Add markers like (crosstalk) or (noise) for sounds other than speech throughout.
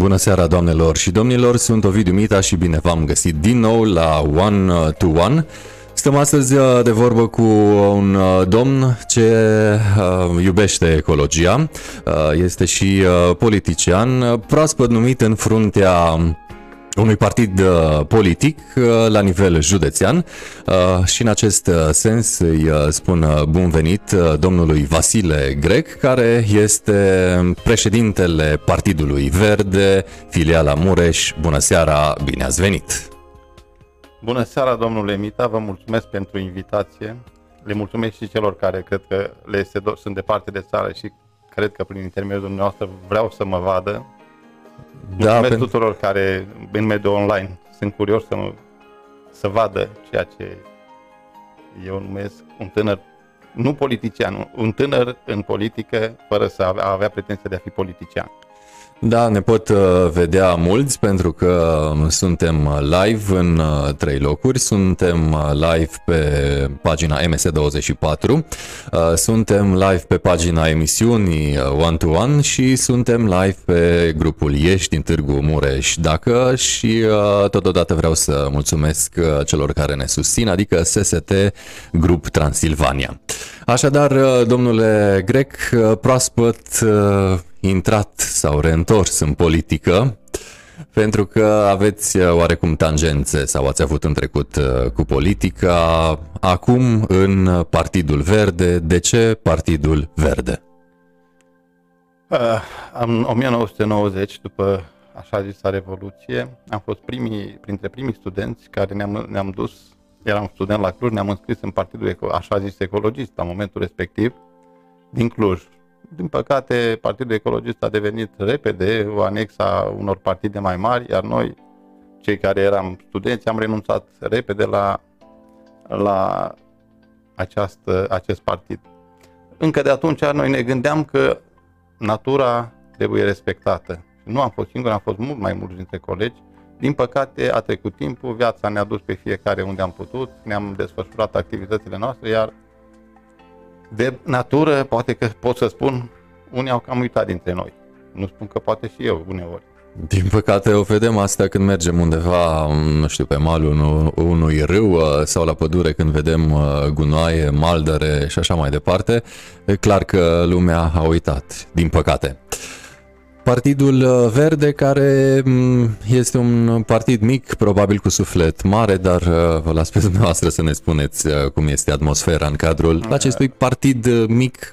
Bună seara, doamnelor și domnilor, sunt Ovidiu Mita și bine v-am găsit din nou la One to One. Stăm astăzi uh, de vorbă cu un uh, domn ce uh, iubește ecologia, este și politician, proaspăt numit în fruntea unui partid uh, politic uh, la nivel județean uh, și în acest sens îi spun bun venit domnului Vasile Grec, care este președintele Partidului Verde, filiala Mureș. Bună seara, bine ați venit! Bună seara, domnule Mita, vă mulțumesc pentru invitație. Le mulțumesc și celor care cred că le este, sunt departe de țară și cred că prin intermediul dumneavoastră vreau să mă vadă da, Mulțumesc pentru... tuturor care în mediul online sunt curios să, mă, să vadă ceea ce eu numesc un tânăr, nu politician, un tânăr în politică fără să avea pretenția de a fi politician. Da, ne pot uh, vedea mulți pentru că um, suntem live în uh, trei locuri. Suntem uh, live pe pagina MS24, suntem live pe pagina emisiunii One to One și suntem live pe grupul Ieși din Târgu Mureș Dacă și totodată vreau să mulțumesc celor care ne susțin, adică SST Grup Transilvania. Așadar, domnule Grec, proaspăt intrat sau reîntors în politică, pentru că aveți uh, oarecum tangențe sau ați avut în trecut uh, cu politica, acum în Partidul Verde. De ce Partidul Verde? Uh, în 1990, după așa zisa Revoluție, am fost primii, printre primii studenți care ne-am, ne-am dus, eram student la Cluj, ne-am înscris în Partidul așa zis ecologist la momentul respectiv, din Cluj. Din păcate, Partidul Ecologist a devenit repede o anexa unor partide mai mari, iar noi, cei care eram studenți, am renunțat repede la, la această, acest partid. Încă de atunci noi ne gândeam că natura trebuie respectată. Nu am fost singur, am fost mult mai mulți dintre colegi. Din păcate, a trecut timpul, viața ne-a dus pe fiecare unde am putut, ne-am desfășurat activitățile noastre, iar de natură, poate că pot să spun, unii au cam uitat dintre noi. Nu spun că poate și eu uneori. Din păcate o vedem asta când mergem undeva, nu știu, pe malul unui râu uh, sau la pădure când vedem uh, gunoaie, maldăre și așa mai departe. E clar că lumea a uitat, din păcate. Partidul uh, Verde, care mm, este un partid mic, probabil cu suflet mare, dar uh, vă las pe dumneavoastră să ne spuneți uh, cum este atmosfera în cadrul acestui partid mic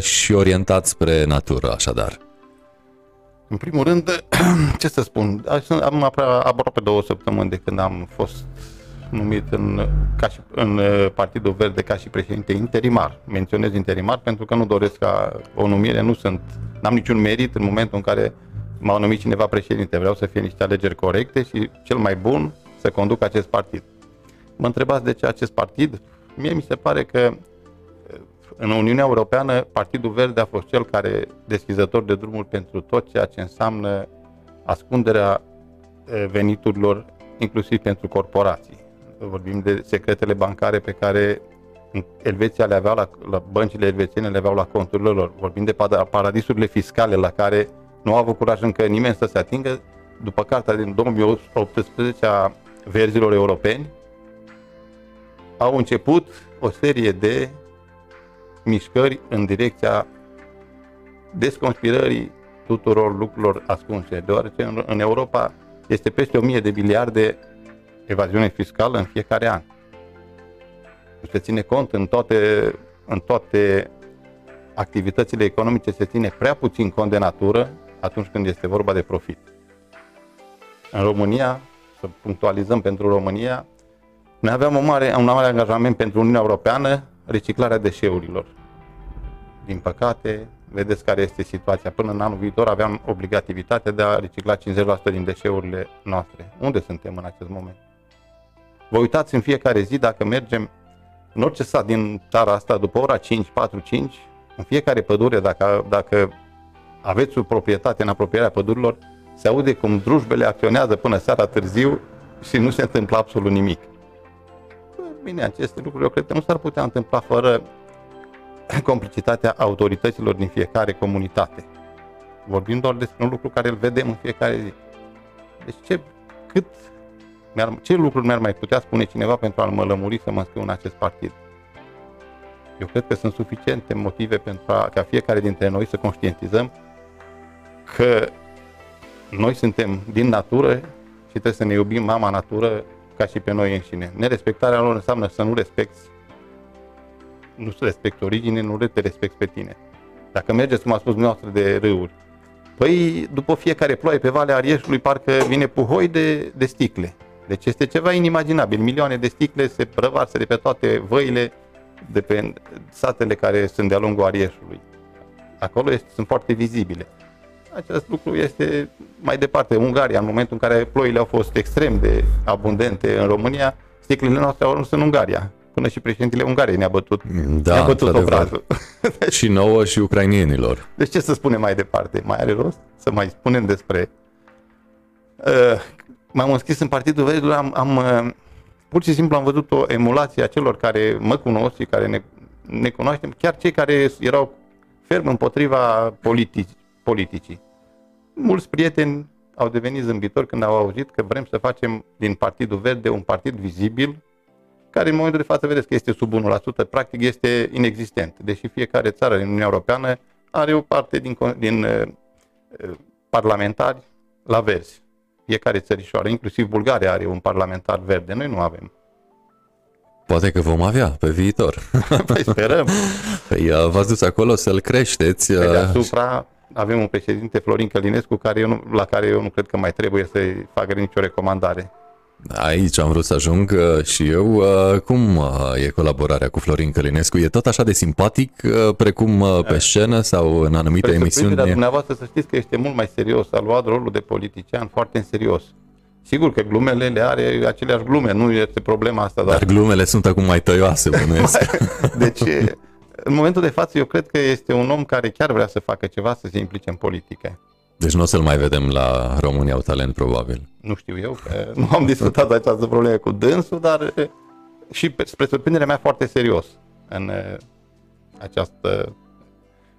și orientat spre natură, așadar. În primul rând, (clears throat) ce să spun, am aproape două săptămâni de când am fost numit în, ca și, în Partidul Verde ca și președinte interimar. Menționez interimar pentru că nu doresc ca o numire, nu sunt n-am niciun merit în momentul în care m-au numit cineva președinte. Vreau să fie niște alegeri corecte și cel mai bun să conduc acest partid. Mă întrebați de ce acest partid? Mie mi se pare că în Uniunea Europeană Partidul Verde a fost cel care deschizător de drumul pentru tot ceea ce înseamnă ascunderea veniturilor, inclusiv pentru corporații. Vorbim de secretele bancare pe care Elveția le avea la, la băncile elvețiene le aveau la conturile lor. Vorbim de paradisurile fiscale la care nu a avut curaj încă nimeni să se atingă. După carta din 2018 a verzilor europeni, au început o serie de mișcări în direcția desconspirării tuturor lucrurilor ascunse, deoarece în, în Europa este peste 1000 de miliarde evaziune fiscală în fiecare an se ține cont în toate, în toate activitățile economice, se ține prea puțin cont de natură atunci când este vorba de profit. În România, să punctualizăm pentru România, noi aveam un mare, un mare angajament pentru Uniunea Europeană, reciclarea deșeurilor. Din păcate, vedeți care este situația. Până în anul viitor aveam obligativitatea de a recicla 50% din deșeurile noastre. Unde suntem în acest moment? Vă uitați în fiecare zi dacă mergem în orice sat din țara asta, după ora 5, 4, 5, în fiecare pădure, dacă, dacă aveți o proprietate în apropierea pădurilor, se aude cum drujbele acționează până seara târziu și nu se întâmplă absolut nimic. Bine, aceste lucruri eu cred că nu s-ar putea întâmpla fără complicitatea autorităților din fiecare comunitate. Vorbim doar despre un lucru care îl vedem în fiecare zi. Deci ce, cât, mi-ar, ce lucruri mi-ar mai putea spune cineva pentru a mă lămuri să mă înscriu în acest partid? Eu cred că sunt suficiente motive pentru a, ca fiecare dintre noi să conștientizăm că noi suntem din natură și trebuie să ne iubim mama natură ca și pe noi înșine. Nerespectarea lor înseamnă să nu respecti nu să respecti origine, nu te respecti pe tine. Dacă mergeți, cum a spus dumneavoastră, de râuri, păi după fiecare ploaie pe Valea Arieșului parcă vine puhoi de, de sticle. Deci este ceva inimaginabil. Milioane de sticle se prăvarsă de pe toate văile, de pe satele care sunt de-a lungul Arieșului. Acolo este, sunt foarte vizibile. Acest lucru este mai departe. Ungaria, în momentul în care ploile au fost extrem de abundente în România, sticlele noastre au ajuns în Ungaria. Până și președintele Ungariei ne-a bătut, Da, ne-a bătut într-adevăr. obrazul. (laughs) Și nouă și ucrainienilor. Deci ce să spunem mai departe? Mai are rost să mai spunem despre... Uh, m-am înscris în Partidul Verzilor, am, am uh, pur și simplu am văzut o emulație a celor care mă cunosc și care ne, ne cunoaștem, chiar cei care erau ferm împotriva politici, politicii. Mulți prieteni au devenit zâmbitori când au auzit că vrem să facem din Partidul Verde un partid vizibil, care în momentul de față vedeți că este sub 1%, practic este inexistent, deși fiecare țară din Uniunea Europeană are o parte din, con- din uh, uh, parlamentari la verzi. Fiecare țărișoară, inclusiv Bulgaria are un parlamentar verde, noi nu avem. Poate că vom avea pe viitor. (laughs) Păi sperăm. Păi, uh, v-ați dus acolo să-l creșteți. Pe uh, deasupra avem un președinte, Florin Călinescu, care eu nu, la care eu nu cred că mai trebuie să-i facă nicio recomandare. Aici am vrut să ajung uh, și eu. Uh, Cum uh, e colaborarea cu Florin Călinescu? E tot așa de simpatic uh, precum uh, pe scenă sau în anumite Spre emisiuni? surprinderea dumneavoastră să știți că este mult mai serios, a luat rolul de politician foarte în serios. Sigur că glumele le are aceleași glume, nu este problema asta, dar Dar glumele sunt acum mai tăioase, bănuiesc. (laughs) Deci, în momentul de față, eu cred că este un om care chiar vrea să facă ceva, să se implice în politică. Deci nu o să-l mai vedem la România au talent, probabil. Nu știu eu, că nu am discutat această problemă cu dânsul, dar e, și pe- spre surprinderea mea foarte serios în e, această,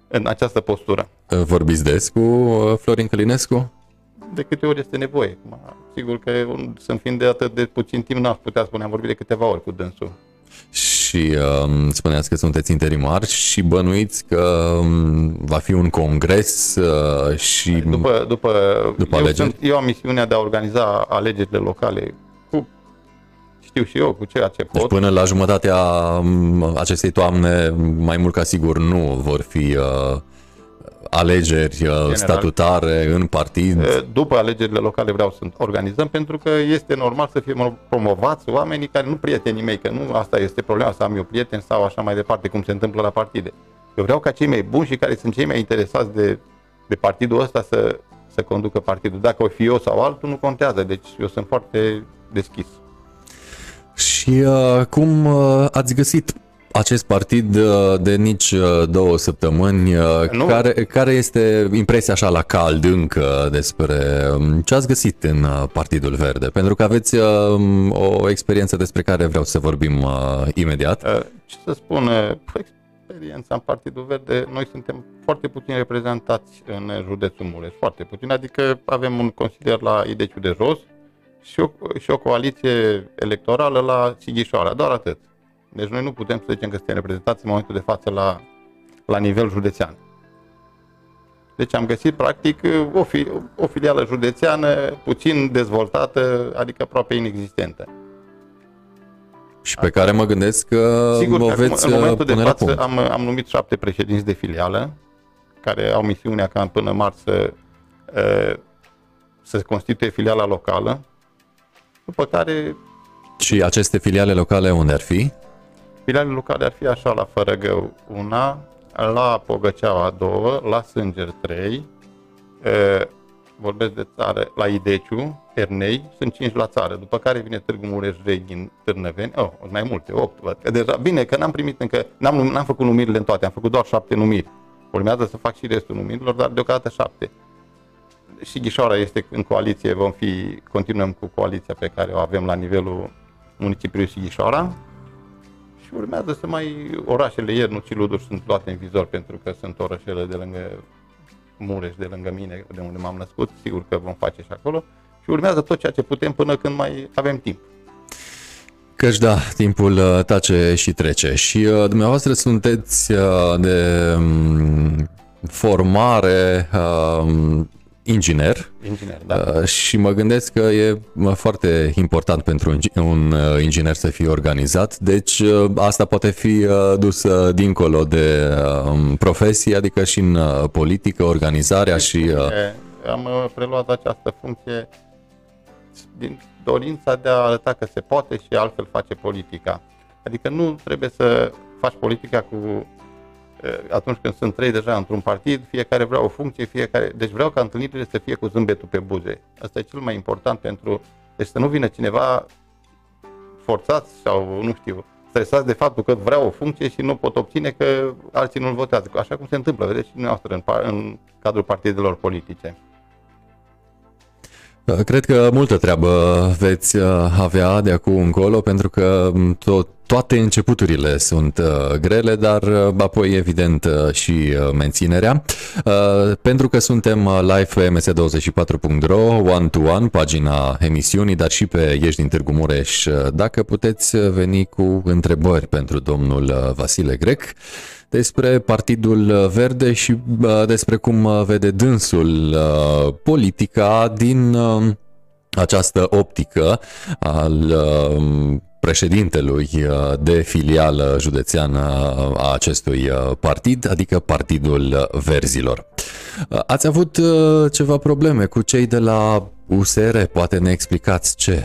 în această postură. Uh, Vorbiți des cu uh, Florin Călinescu? De câte ori este nevoie. Acum, Sigur că un- sunt fiind de atât de puțin timp, n-aș putea spune, am vorbit de câteva ori cu dânsul. Și uh, spuneați că sunteți interimar și bănuiți că um, va fi un congres uh, și După, după, După eu, alegeri? sunt, eu am misiunea de a organiza alegerile locale cu, știu și eu, cu ceea ce deci pot. până la jumătatea um, acestei toamne, mai mult ca sigur nu vor fi uh, alegeri uh, statutare în partid. După alegerile locale vreau să organizăm pentru că este normal să fie promovați oamenii care nu prietenii mei, că nu asta este problema, să am eu prieteni sau așa mai departe, cum se întâmplă la partide. Eu vreau ca cei mai buni și care sunt cei mai interesați de, de partidul ăsta să, să conducă partidul. Dacă o fi eu sau altul, nu contează, deci eu sunt foarte deschis. Și uh, cum uh, ați găsit acest partid uh, de nici uh, două săptămâni? Uh, Nu. care, care este impresia așa la cald încă despre um, ce ați găsit în uh, Partidul Verde? Pentru că aveți uh, o experiență despre care vreau să vorbim uh, imediat. Uh, Ce să spun, uh, experiența în Partidul Verde, noi suntem foarte puțin reprezentați în județul Mureș, foarte puțin, adică avem un consilier la Ideciu de Jos și o, și o coaliție electorală la Sighișoara, doar atât. Deci noi nu putem să zicem că suntem reprezentați în momentul de față la, la nivel județean. Deci am găsit practic o, fi, o filială județeană puțin dezvoltată, adică aproape inexistentă. Și pe care mă gândesc că Sigur o că acum, veți în uh, momentul de pune la față punct. am, am numit șapte președinți de filială care au misiunea ca până marți să, uh, să se constituie filiala locală, după care Și aceste filiale locale unde ar fi? Filialele locale ar fi așa la Fărăgău una, la Pogăceaua două, la Sânger trei, uh, vorbesc de țară, la Ideciu, Ernei, sunt cinci la țară, după care vine Târgu Mureș Reghin, Târnăveni, oh, mai multe, opt, văd că deja, bine, că n-am primit încă, n-am, n-am făcut numirile în toate, am făcut doar șapte numiri. Urmează să fac și restul numirilor, dar deocamdată șapte. Și Ghișoara este în coaliție, vom fi, continuăm cu coaliția pe care o avem la nivelul municipiului Sighișoara și urmează să mai, orașele Iernu și Ludur sunt luate în vizor pentru că sunt orășele de lângă Mureș de lângă mine, de unde m-am născut, sigur că vom face și acolo și urmează tot ceea ce putem până când mai avem timp. Căci da, timpul uh, tace și trece și uh, dumneavoastră sunteți uh, de um, formare uh, inginer. Inginer, da. Uh, și mă gândesc că e foarte important pentru un uh, inginer să fie organizat, deci uh, asta poate fi dus dincolo de um, profesie, adică și în politică, organizarea și... Am preluat această funcție din dorința de a arăta că se poate și altfel face politica. Adică nu trebuie să faci politica cu atunci când sunt trei deja într-un partid, fiecare vrea o funcție, fiecare... Deci vreau ca întâlnirile să fie cu zâmbetul pe buze. Asta e cel mai important pentru... Deci să nu vină cineva forțați sau, nu știu, stresați de faptul că vrea o funcție și nu pot obține că alții nu-l votează. Așa cum se întâmplă, vedeți și dumneavoastră în, în cadrul partidelor politice. Cred că multă treabă veți uh, avea de acum încolo, pentru că mm, tot, toate începuturile sunt uh, grele, dar uh, apoi evident și menținerea. Pentru că suntem live pe ms24.ro, one-to-one, pagina emisiunii, dar și pe Ești din Târgu Mureș, dacă puteți veni cu întrebări pentru domnul Vasile Grec, despre Partidul Verde și despre cum vede dânsul politica din această optică al președintelui de filială județeană a acestui partid, adică Partidul Verzilor. Ați avut ceva probleme cu cei de la USR, poate ne explicați ce?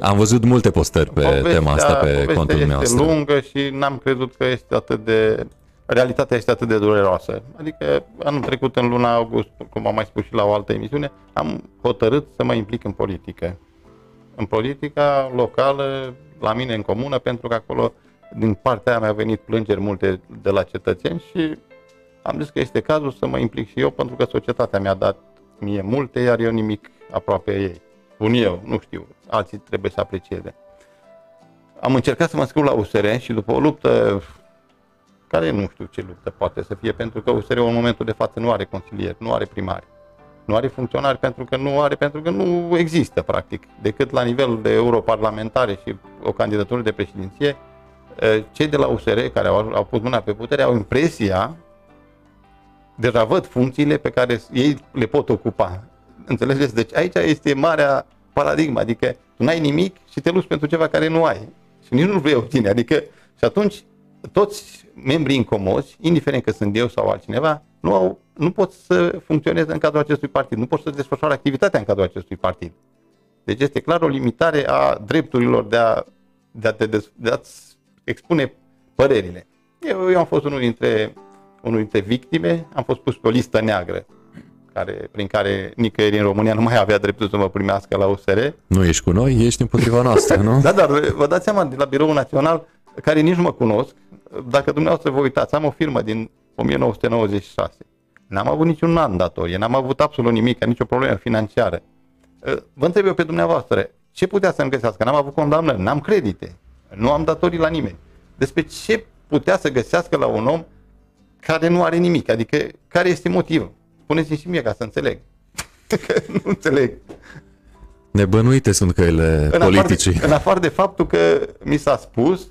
Am văzut multe postări pe povestea, tema asta pe contul meu. Este lungă și n-am crezut că este atât de realitatea este atât de dureroasă. Adică anul trecut, în luna august, cum am mai spus și la o altă emisiune, am hotărât să mă implic în politică. În politica locală, la mine în comună, pentru că acolo, din partea aia, mi-au venit plângeri multe de la cetățeni și am zis că este cazul să mă implic și eu, pentru că societatea mi-a dat mie multe, iar eu nimic aproape ei. Spun eu, nu știu, alții trebuie să aprecieze. Am încercat să mă scriu la USR și după o luptă care nu știu ce luptă poate să fie, pentru că USR în momentul de față nu are consilieri, nu are primari, nu are funcționari pentru că nu are, pentru că nu există practic, decât la nivel de europarlamentare și o candidatură de președinție, eh, cei de la USR care au, au pus mâna pe putere au impresia, deja văd funcțiile pe care ei le pot ocupa. Înțelegeți? Deci aici este marea paradigma, adică tu n-ai nimic și te luți pentru ceva care nu ai. Și nici nu vrei obține. Adică, și atunci toți membrii incomozi, indiferent că sunt eu sau altcineva, nu, au, nu pot să funcționeze în cadrul acestui partid, nu pot să desfășoare activitatea în cadrul acestui partid. Deci este clar o limitare a drepturilor de a, de a te de a expune părerile. Eu, eu am fost unul dintre, unul dintre victime, am fost pus pe o listă neagră care, prin care nicăieri în România nu mai avea dreptul să mă primească la USR. Nu ești cu noi, ești împotriva noastră, nu? (laughs) da, dar vă dați seama, de la Biroul Național, care nici nu mă cunosc, dacă dumneavoastră vă uitați, am o firmă din 1996. N-am avut niciun an datorie, n-am avut absolut nimic, nicio problemă financiară. Ă, vă întreb eu pe dumneavoastră, ce putea să-mi găsească? N-am avut condamnări, n-am credite, nu am datorii la nimeni. Despre ce putea să găsească la un om care nu are nimic? Adică, care este motivul? Spuneți-mi și mie ca să înțeleg. Că (laughs) nu înțeleg. Nebănuite sunt căile în politicii. Afară de, în afară de faptul că mi s-a spus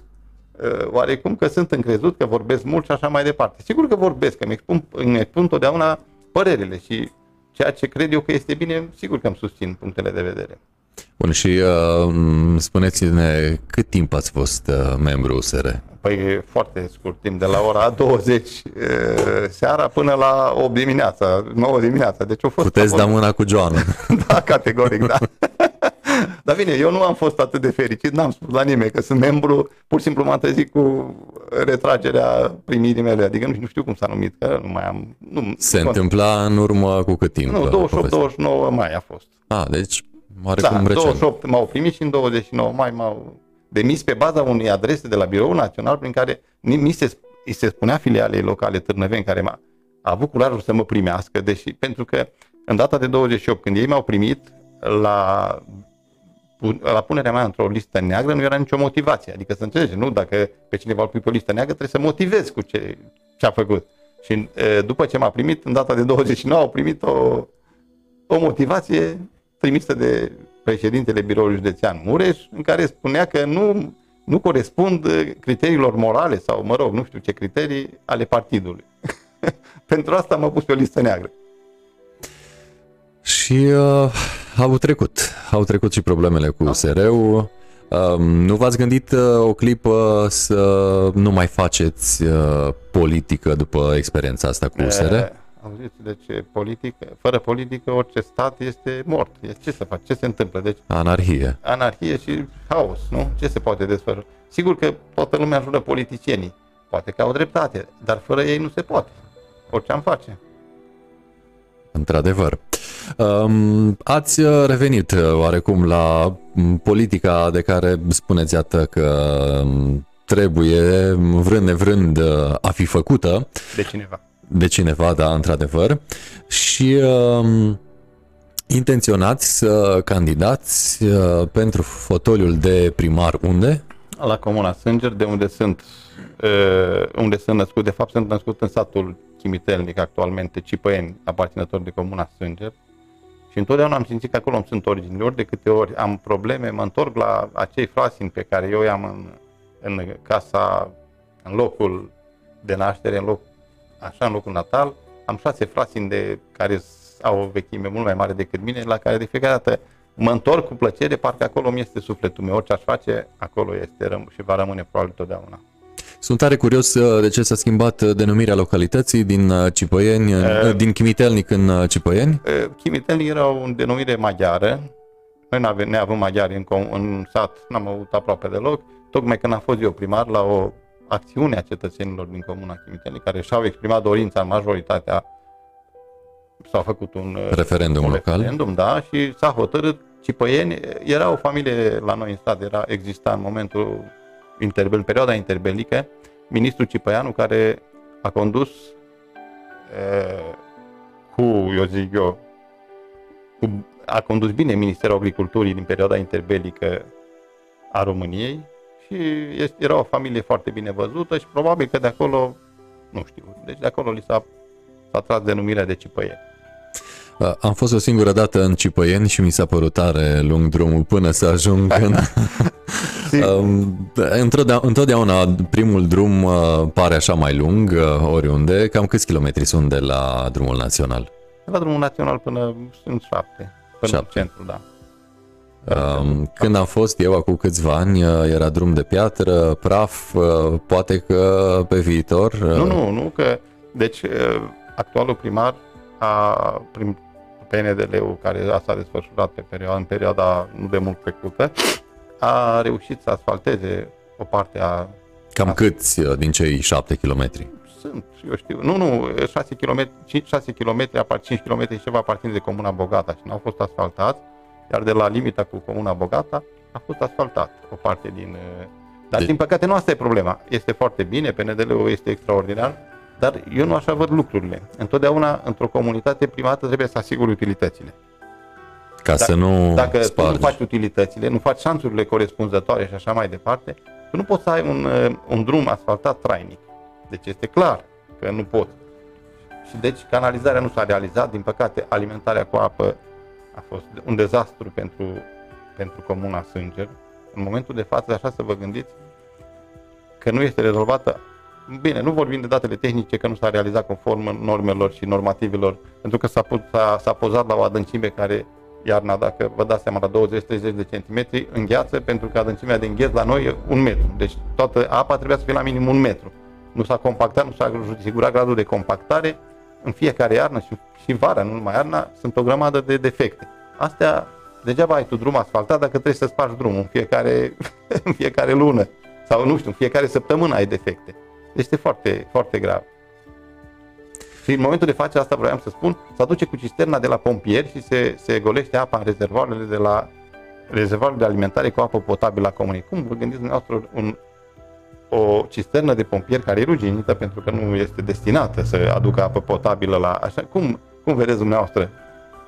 Uh, oarecum că sunt încrezut, că vorbesc mult și așa mai departe. Sigur că vorbesc, că îmi expun, îmi expun întotdeauna părerile și ceea ce cred eu că este bine, sigur că îmi susțin punctele de vedere. Bun, și uh, spuneți-ne cât timp ați fost uh, membru USR? Păi foarte scurt timp, de la ora 20 uh, seara până la 8 dimineața, 9 dimineața. Deci o fost Puteți da mâna cu Joan. (laughs) da, categoric, da. (laughs) Dar bine, eu nu am fost atât de fericit, n-am spus la nimeni că sunt membru, pur și simplu m-am trezit cu retragerea primirii mele, adică nu știu cum s-a numit, că nu mai am... Nu, Se nu întâmpla în urmă cu cât timp? Nu, 28-29 mai a fost. Ah, deci oarecum da, recent. 28 m-au primit și în 29 mai m-au demis pe baza unei adrese de la Biroul Național prin care mi se, îi se spunea filialei locale Târnăveni care m-a a avut curajul să mă primească, deși pentru că în data de 28, când ei m-au primit la la punerea mea într-o listă neagră nu era nicio motivație. Adică să înțelege, nu? Dacă pe cineva îl pui pe o listă neagră, trebuie să motivezi cu ce, ce a făcut. Și după ce m-a primit, în data de 29, au primit o, o motivație trimisă de președintele biroului județean Mureș, în care spunea că nu, nu corespund criteriilor morale sau, mă rog, nu știu ce criterii ale partidului. (laughs) Pentru asta m-a pus pe o listă neagră. Și uh, au trecut. Au trecut și problemele cu da. USR-ul. Uh, nu v-ați gândit uh, o clipă să nu mai faceți uh, politică după experiența asta cu USR? E, auziți, deci politică, fără politică orice stat este mort. Ce să faci? Ce se întâmplă? Deci, anarhie. Anarhie și haos, nu? Ce se poate desfășura? Sigur că toată lumea jură politicienii. Poate că au dreptate, dar fără ei nu se poate. Orice am face. Într-adevăr. Um, ați revenit oarecum la politica de care spuneți iată că trebuie, vrând nevrând, a fi făcută. De cineva. De cineva, da, într-adevăr. Și um, intenționați să candidați uh, pentru fotoliul de primar unde? La Comuna Sânger, de unde sunt, uh, unde sunt născut. De fapt, sunt născut în satul Chimitelnic, actualmente Cipăieni, aparținător de Comuna Sânger. Și întotdeauna am simțit că acolo îmi sunt originile. Ori de câte ori am probleme, mă întorc la acei frasini pe care eu i-am în, în casa, în locul de naștere, în loc, așa, în locul natal. Am șase frasini de care au o vechime mult mai mare decât mine, la care de fiecare dată mă întorc cu plăcere, parcă acolo mi este sufletul meu. Orice aș face, acolo este și va rămâne probabil totdeauna. Sunt tare curios uh, de ce s-a schimbat uh, denumirea localității din uh, Cipăieni, uh, din Chimitelnic în Cipăieni? Uh, Chimitelnic era o denumire maghiară. Noi ne avem, avem maghiari în, în sat, n-am avut aproape deloc. Tocmai când am fost eu primar la o acțiune a cetățenilor din comuna Chimitelnic, care și-au exprimat dorința în majoritatea s-a făcut un referendum un local. Referendum, da, și s-a hotărât Cipăieni, era o familie la noi în stat, era, exista în momentul interbel, în perioada interbelică, ministrul Cipăianu care a condus e, cu, eu zic eu, cu, a condus bine Ministerul Agriculturii din perioada interbelică a României și este, era o familie foarte bine văzută și probabil că de acolo, nu știu, deci de acolo li s-a, s-a tras denumirea de Cipăieni. Am fost o singură dată în Cipăieni și mi s-a părut tare lung drumul până să ajung în... (laughs) Întotdeauna primul drum uh, pare așa mai lung uh, oriunde. Cam câți kilometri sunt de la drumul național? La drumul național până sunt șapte, până șapte. centru, da. Um, când am fost eu acum câțiva ani, uh, era drum de piatră, praf, poate că pe viitor... Nu, nu, nu, că deci actualul primar a prim, PNDL-ul care s-a desfășurat pe perioada, în perioada nu de mult trecută, a reușit să asfalteze o parte a... Cam a... câți uh, din cei 7 km? Sunt, eu știu. Nu, nu, 6 km, 5, 6 km, 5 km și ceva aparțin de Comuna Bogata și n-au fost asfaltați, iar de la limita cu Comuna Bogata a fost asfaltat o parte din... Uh, dar, de... din păcate, nu asta e problema. Este foarte bine, PNDL-ul este extraordinar, dar eu nu așa văd lucrurile. Întotdeauna, într-o comunitate privată, trebuie să asiguri utilitățile. Ca dacă, să nu Dacă spargi. tu nu faci utilitățile, nu faci șanțurile corespunzătoare și așa mai departe, tu nu poți să ai un, uh, un drum asfaltat trainic. Deci este clar că nu poți. Și deci canalizarea nu s-a realizat, din păcate alimentarea cu apă a fost un dezastru pentru, pentru comuna Sânger. În momentul de față, așa să vă gândiți, că nu este rezolvată Bine, nu vorbim de datele tehnice că nu s-a realizat conform normelor și normativelor, pentru că s-a, pus, s-a, s-a pozat la o adâncime care iarna, dacă vă dați seama, la 20-30 de centimetri, îngheață, pentru că adâncimea de îngheț la noi e un metru. Deci toată apa trebuia să fie la minim un metru. Nu s-a compactat, nu s-a sigurat gradul de compactare. În fiecare iarnă și, și vara, nu numai iarna, sunt o grămadă de defecte. Astea, degeaba ai tu drum asfaltat dacă trebuie să spargi drumul în fiecare, (laughs) în fiecare lună. Sau nu știu, în fiecare săptămână ai defecte. Este foarte, foarte grav. Și în momentul de față, asta vreau să spun, se aduce cu cisterna de la pompieri și se, se golește apa în rezervoarele de la rezervoarele de alimentare cu apă potabilă a comunei. Cum vă gândiți dumneavoastră un, o cisternă de pompieri care e ruginită pentru că nu este destinată să aducă apă potabilă la așa? Cum, cum vedeți dumneavoastră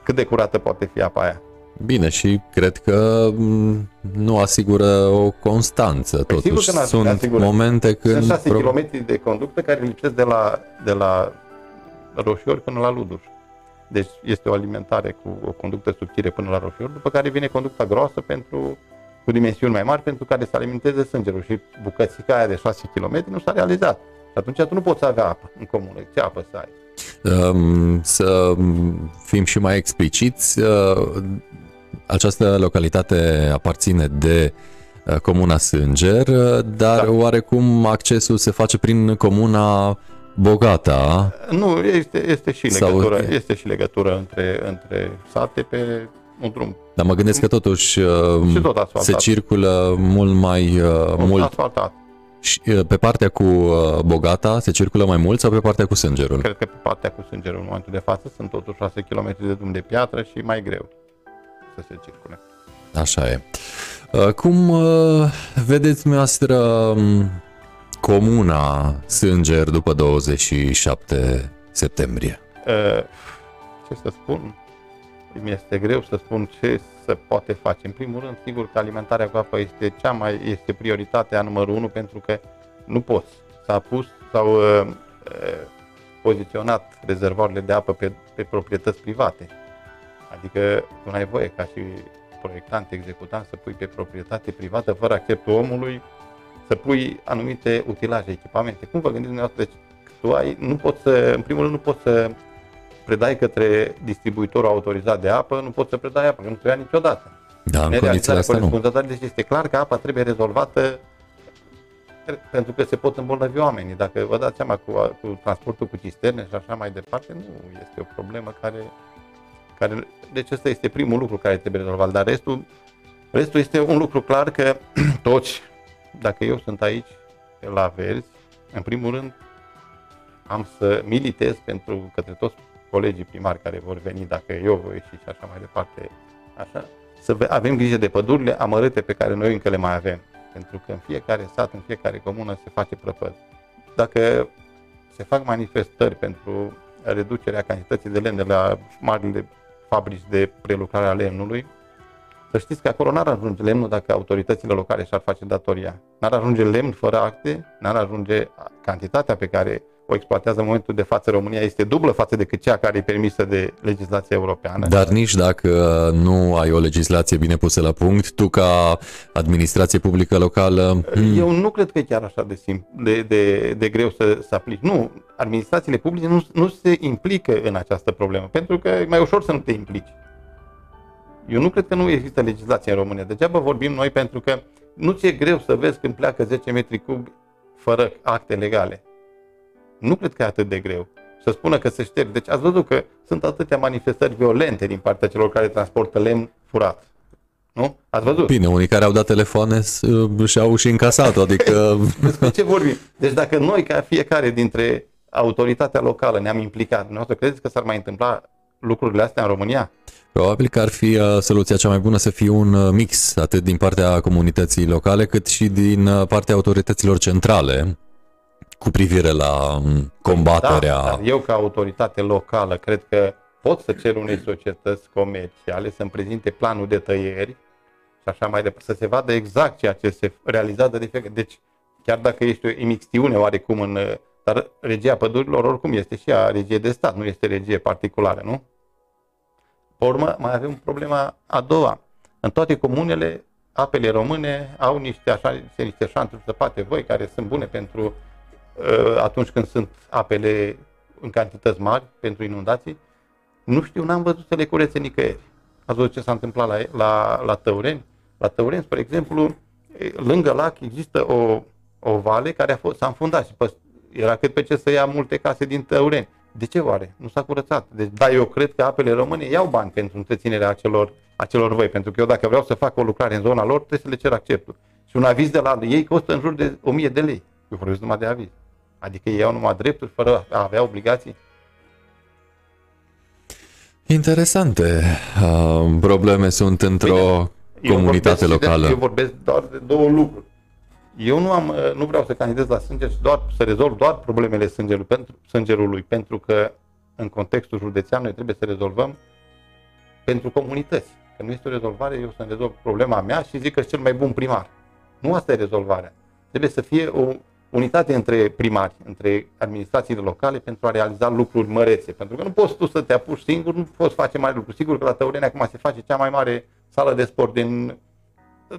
cât de curată poate fi apa aia? Bine, și cred că mm, nu asigură o constanță, Păi sigur totuși. că n-ar- Sunt asigură. momente când... Sunt 6 pro- km de conductă care lipsesc de la, de la Roșiori până la Luduș. Deci este o alimentare cu o conductă subțire până la Roșiori, după care vine conducta groasă pentru, cu dimensiuni mai mari pentru care să alimenteze sângerul și bucățica aia de 6 km nu s-a realizat. Și atunci tu nu poți avea apă în comună. Ce apă să ai? Um, Să fim și mai expliciți, uh, această localitate aparține de uh, comuna Sânger, uh, dar Da. oarecum accesul se face prin comuna Bogata. Nu, este, este și Sau- legătură, este și legătură între, între sate pe un drum Dar mă gândesc că totuși uh, Și tot asfaltat. se circulă mult mai uh, mult asfaltat. și, uh, pe partea cu uh, Bogata se circulă mai mult sau pe partea cu Sângerul? Cred că pe partea cu sângerul în momentul de față sunt totuși 6 km de drum de piatră și mai greu să se circule. Așa e. Uh, Cum uh, vedeți dumneavoastră um, comuna Sânger după 27 septembrie? Uh, Ce să spun? Mi este greu să spun ce se poate face. În primul rând, sigur că alimentarea cu apă este cea mai este prioritatea numărul unu pentru că nu poți. S-a pus sau uh, uh, poziționat rezervoarele de apă pe, pe proprietăți private. Adică tu n-ai voie ca și proiectant, executant să pui pe proprietate privată fără acceptul omului să pui anumite utilaje, echipamente. Cum vă gândiți dumneavoastră? Deci, tu ai, nu poți să, în primul rând, nu poți să predai către distribuitorul autorizat de apă, nu poți să predai apă, că nu trebuie niciodată. Da, în Nerealizarea condițiile astea nu. corespunzătoare, Deci este clar că apa trebuie rezolvată pentru că se pot îmbolnăvi oamenii. Dacă vă dați seama cu, cu transportul cu cisterne și așa mai departe, nu este o problemă care, care... Deci ăsta este primul lucru care trebuie rezolvat, dar restul, restul este un lucru clar că (clears throat) toți, dacă eu sunt aici la Verzi, în primul rând am să militez pentru către toți colegii primari care vor veni, dacă eu voi ieși și așa mai departe, așa, să ve- avem grijă de pădurile amărâte pe care noi încă le mai avem. Pentru că în fiecare sat, în fiecare comună se face prăpăd. Dacă se fac manifestări pentru reducerea cantității de lemn de la marile fabrici de prelucrare a lemnului, să știți că acolo n-ar ajunge lemnul dacă autoritățile locale și-ar face datoria. N-ar ajunge lemn fără acte, n-ar ajunge cantitatea pe care o exploatează în momentul de față România este dublă față decât cea care e permisă de legislația europeană. Dar nici dacă nu ai o legislație bine pusă la punct, tu ca administrație publică locală, hmm, Eu nu cred că e chiar așa de, simplu, de, de, de greu să, să aplici. Nu, administrațiile publice nu, nu se implică în această problemă, pentru că e mai ușor să nu te implici. Eu nu cred că nu există legislație în România. Degeaba vorbim noi pentru că nu ți-e greu să vezi când pleacă 10 metri cub fără acte legale. Nu cred că e atât de greu. Să spună că se șterg. Deci ați văzut că sunt atâtea manifestări violente din partea celor care transportă lemn furat. Nu? Ați văzut? bine, unii care au dat telefoane s- și-au și încasat-o, (laughs) adică Despre ce vorbim? Deci dacă noi, ca fiecare dintre autoritatea locală, ne-am implicat, dumneavoastră credeți că s-ar mai întâmpla lucrurile astea în România? probabil că ar fi uh, soluția cea mai bună să fie un uh, mix, atât din partea comunității locale, cât și din uh, partea autorităților centrale, cu privire la um, combaterea... Da, dar eu ca autoritate locală cred că pot să cer unei societăți comerciale să-mi prezinte planul de tăieri și așa mai departe, să se vadă exact ceea ce se realizează de fiecare. Deci, chiar dacă este o imixtiune oarecum în... Dar regia pădurilor oricum este și ea regie de stat, nu este regie particulară, nu? Pe urmă, mai avem problema a doua. În toate comunele, apele române au niște, așa, niște șanturi săpate voi, care sunt bune pentru uh, atunci când sunt apele în cantități mari pentru inundații. Nu știu, n-am văzut să le curețe nicăieri. Ați văzut ce s-a întâmplat la, la, la Tăureni? La Tăureni, spre exemplu, e, lângă lac există o, o vale care a fost, s-a înfundat și păs, era cât pe ce să ia multe case din Tăureni. De ce oare? Nu s-a curățat. Deci, da, eu cred că apele române iau bani pentru întreținerea acelor, acelor voi. Pentru că eu dacă vreau să fac o lucrare în zona lor, trebuie să le cer acceptul. Și un aviz de la ei costă în jur de 1000 de lei. Eu vorbesc numai de aviz. Adică ei iau numai drepturi fără a avea obligații. Interesante uh, probleme sunt într-o Eu comunitate vorbesc și locală. De, eu vorbesc doar de două lucruri. Eu nu, am, nu vreau să candidez la sânger și doar să rezolv doar problemele sângerului pentru, sângerului, pentru că în contextul județean noi trebuie să rezolvăm pentru comunități. Dacă nu este o rezolvare, eu să rezolv problema mea și zic că sunt cel mai bun primar. Nu asta e rezolvarea. Trebuie să fie o unitate între primari, între administrațiile locale pentru a realiza lucruri mărețe. Pentru că nu poți tu să te apuci singur, nu poți face mari lucruri. Sigur că la Tăureni acum se face cea mai mare sală de sport din...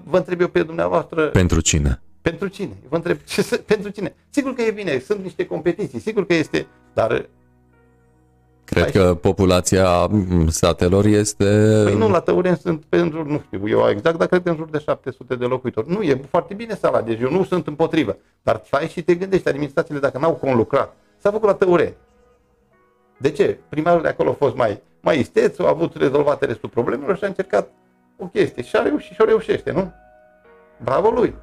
Vă întreb eu pe dumneavoastră... Pentru cine? Pentru cine? Vă întreb, ce, pentru cine? Sigur că e bine, sunt niște competiții, sigur că este, dar Cred Aici. că populația satelor este... Păi nu, la Tăuren sunt pentru, nu știu eu exact, dar cred că în jur de 700 de locuitori. Nu, e foarte bine sala, deci eu nu sunt împotrivă. Dar stai și te gândești, administrațiile dacă n-au conlucrat. S-a făcut la Tăuren. De ce? Primarul de acolo a fost mai, mai isteț, a avut rezolvate restul problemelor și a încercat o chestie. Și a reușit și o reușește, nu? Bravo lui!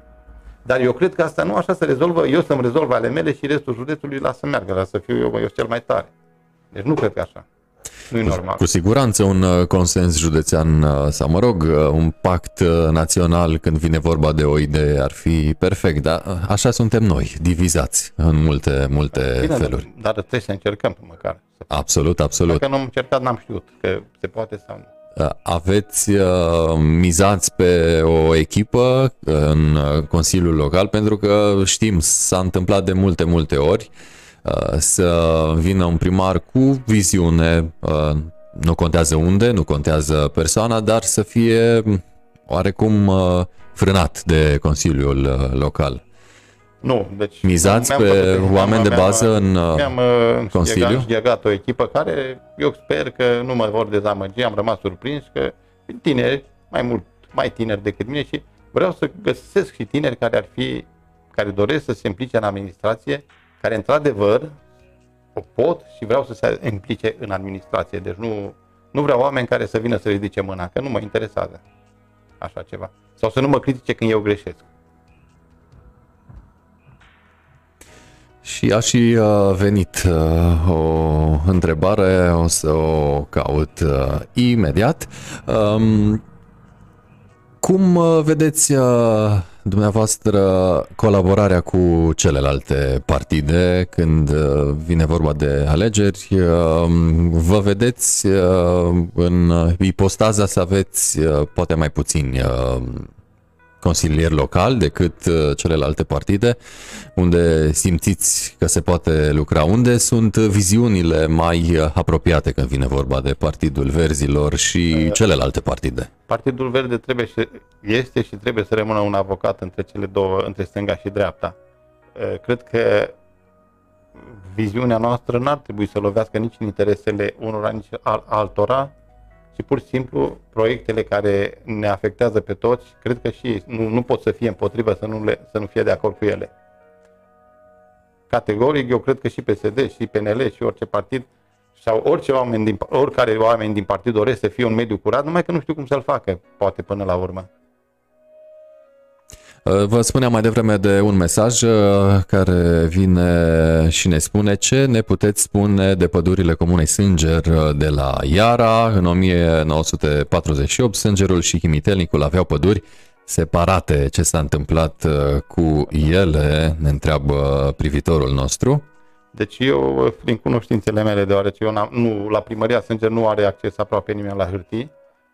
Dar eu cred că asta nu așa se rezolvă, eu să-mi rezolv ale mele și restul județului lasă meargă, lasă să fiu eu, eu cel mai tare. Deci nu cred că așa. Nu e normal. Cu siguranță un uh, consens județean uh, sau, mă rog, uh, un pact național când vine vorba de o idee ar fi perfect, dar așa suntem noi, divizați în multe, multe Bine, feluri. Dar, dar trebuie să încercăm măcar. Absolut, absolut. Dacă nu am încercat, n-am știut că se poate sau nu. Aveți mizați pe o echipă în Consiliul Local pentru că știm, s-a întâmplat de multe, multe ori Uh, să vină un primar cu viziune, uh, nu contează unde, nu contează persoana, dar să fie oarecum uh, frânat de Consiliul Local. Nu, deci... Mizați pe oameni de bază în mi-am, Consiliu? Mi-am știegat o echipă care eu sper că nu mă vor dezamăgi, am rămas surprins că tineri, mai mult, mai tineri decât mine și vreau să găsesc și tineri care ar fi, care doresc să se implice în administrație care într-adevăr o pot și vreau să se implice în administrație. Deci nu, nu vreau oameni care să vină să ridice mâna, că nu mă interesează așa ceva. Sau să nu mă critique când eu greșesc. Și a și uh, venit uh, o întrebare, o să o caut uh, imediat. Um, cum uh, vedeți uh, dumneavoastră colaborarea cu celelalte partide când uh, vine vorba de alegeri? Vă vedeți în ipostaza să aveți poate mai puțini consilier local decât uh, celelalte partide, unde simțiți că se poate lucra, unde sunt viziunile mai uh, apropiate când vine vorba de Partidul Verzilor și uh, celelalte partide? Partidul Verde trebuie și este și trebuie să rămână un avocat între cele două, între stânga și dreapta. Cred că viziunea noastră n-ar trebui să lovească nici în interesele unora, nici al altora, și pur și simplu proiectele care ne afectează pe toți, cred că și nu, nu pot să fie împotrivă să nu, le, să nu fie de acord cu ele. Categoric, eu cred că și PSD, și PNL, și orice partid, sau orice oameni din, oricare oameni din partid doresc să fie un mediu curat, numai că nu știu cum să-l facă, poate până la urmă. Uh, vă spuneam mai devreme de un mesaj uh, care vine și ne spune ce ne puteți spune de pădurile comunei Sânger uh, de la Iara. În 1948 Sângerul și Chimitelnicul aveau păduri separate. Ce s-a întâmplat cu ele, ne întreabă privitorul nostru. Deci eu, din cunoștințele mele, deoarece eu nu, la primăria Sânger nu are acces aproape nimeni la hârtii,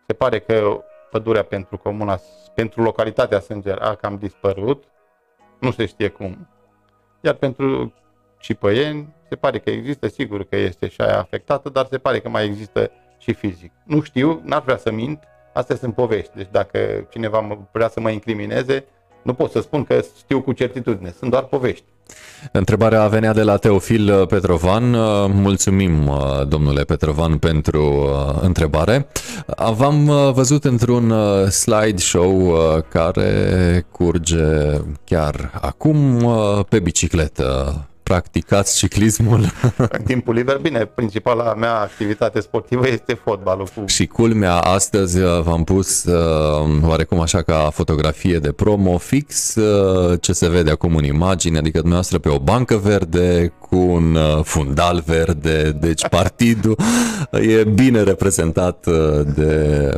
se pare că pădurea pentru comuna, pentru localitatea Sânger a cam dispărut, nu se știe cum. Iar pentru Cipăieni se pare că există, sigur că este și aia afectată, dar se pare că mai există și fizic. Nu știu, n-ar vrea să mint, astea sunt povești. Deci dacă cineva vrea să mă incrimineze, nu pot să spun că știu cu certitudine, sunt doar povești. Întrebarea venea de la Teofil uh, Petrovan. Uh, mulțumim, uh, domnule Petrovan, pentru întrebare. V-am văzut într-un slideshow care curge chiar acum pe bicicletă practicați ciclismul? (laughs) În timpul liber, bine, principala mea activitate sportivă este fotbalul. Cu... Și culmea, astăzi uh, v-am pus uh, oarecum așa ca fotografie de promo fix uh, ce se vede acum în imagine, adică dumneavoastră pe o bancă verde cu un uh, fundal verde, deci (laughs) partidul e bine reprezentat uh, de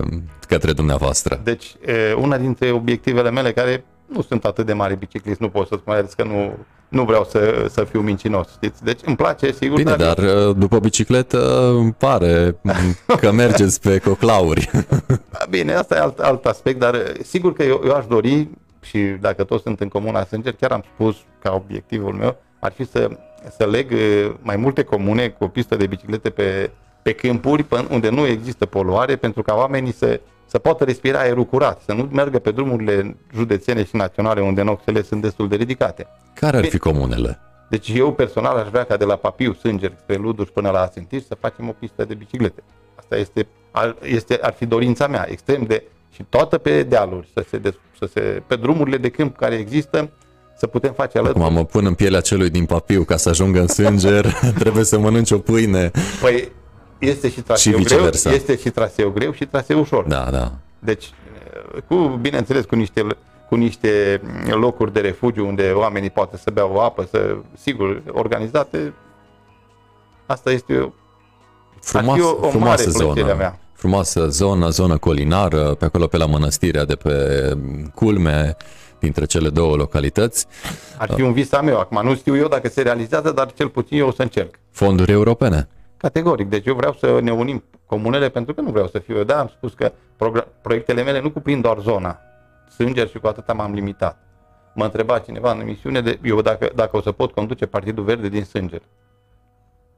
către dumneavoastră. Deci, una dintre obiectivele mele care nu sunt atât de mari biciclist, nu pot să spun că nu nu vreau să, să fiu mincinos, știți? Deci îmi place, sigur. Bine, dar, dar după bicicletă îmi pare (laughs) că mergeți pe coclauri. Bine, asta e alt, alt aspect, dar sigur că eu, eu aș dori și dacă toți sunt în comuna Sânger, chiar am spus ca obiectivul meu, ar fi să, să leg mai multe comune cu o pistă de biciclete pe, pe câmpuri unde nu există poluare pentru ca oamenii să, să poată respira aerul curat, să nu meargă pe drumurile județene și naționale unde noxele sunt destul de ridicate. Care ar fi comunele? Deci eu personal aș vrea ca de la Papiu, Sânger, spre Luduș până la Asintiș să facem o pistă de biciclete. Asta este, ar, este, ar fi dorința mea, extrem de... Și toată pe dealuri, să se, să se, pe drumurile de câmp care există, să putem face alături. Acum mă pun în pielea celui din Papiu, ca să ajungă în Sânger, (laughs) trebuie să mănânci o pâine. Păi este și traseu și greu, este și traseu greu și traseu ușor. Da, da. Deci, cu, bineînțeles, cu niște, cu niște locuri de refugiu unde oamenii poate să bea o apă, să, sigur, organizate, asta este o, Frumoasă, o, o frumoasă zonă. Mea. Frumoasă zonă, zonă colinară, pe acolo pe la mănăstirea de pe culme, dintre cele două localități. Ar fi un vis al meu. Acum nu știu eu dacă se realizează, dar cel puțin eu o să încerc. Fonduri europene? Categoric. Deci eu vreau să ne unim comunele pentru că nu vreau să fiu eu. Da, am spus că proiectele mele nu cuprind doar zona. Sânger și cu atâta m-am limitat. Mă întreba cineva în emisiune de eu dacă, dacă o să pot conduce Partidul Verde din Sânger.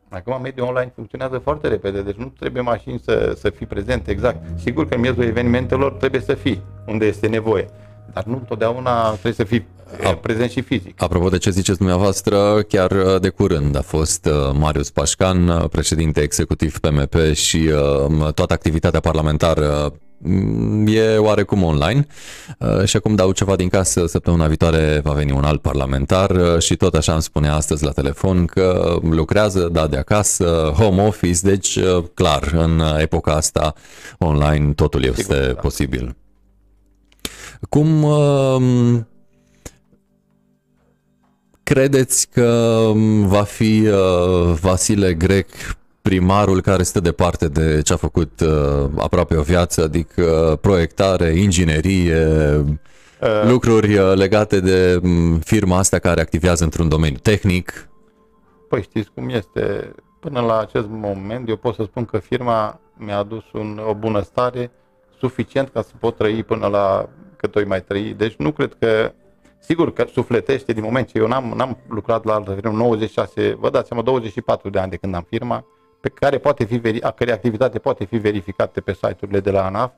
Acum mediul online funcționează foarte repede, deci nu trebuie mașini să, să fii prezent exact. Sigur că în miezul evenimentelor trebuie să fii unde este nevoie, dar nu întotdeauna trebuie să fii a, prezent și fizic. Apropo de ce ziceți dumneavoastră, chiar uh, de curând a fost uh, Marius Pașcan, uh, președinte executiv PMP și toată activitatea parlamentară mm, e oarecum online și acum dau ceva din casă, săptămâna viitoare va veni un alt parlamentar și tot așa îmi spune astăzi la telefon că lucrează, da, de acasă, home office, deci clar, în epoca asta online totul este Sigur, da. posibil. Cum credeți că va fi uh, Vasile Grec primarul care stă departe de ce a făcut uh, aproape o viață, adică proiectare, inginerie, uh. lucruri uh, legate de um, firma asta care activează într-un domeniu tehnic? Păi știți cum este. Până la acest moment eu pot să spun că firma mi-a adus un, o bunăstare suficient ca să pot trăi până la cât o mai trăi. Deci nu cred că Sigur că sufletește din moment ce eu n-am, n-am lucrat la altă firmă 96, vă dați seama, 24 de ani de când am firma, pe care poate fi veri, a cărei activitate poate fi verificată pe site-urile de la ANAF.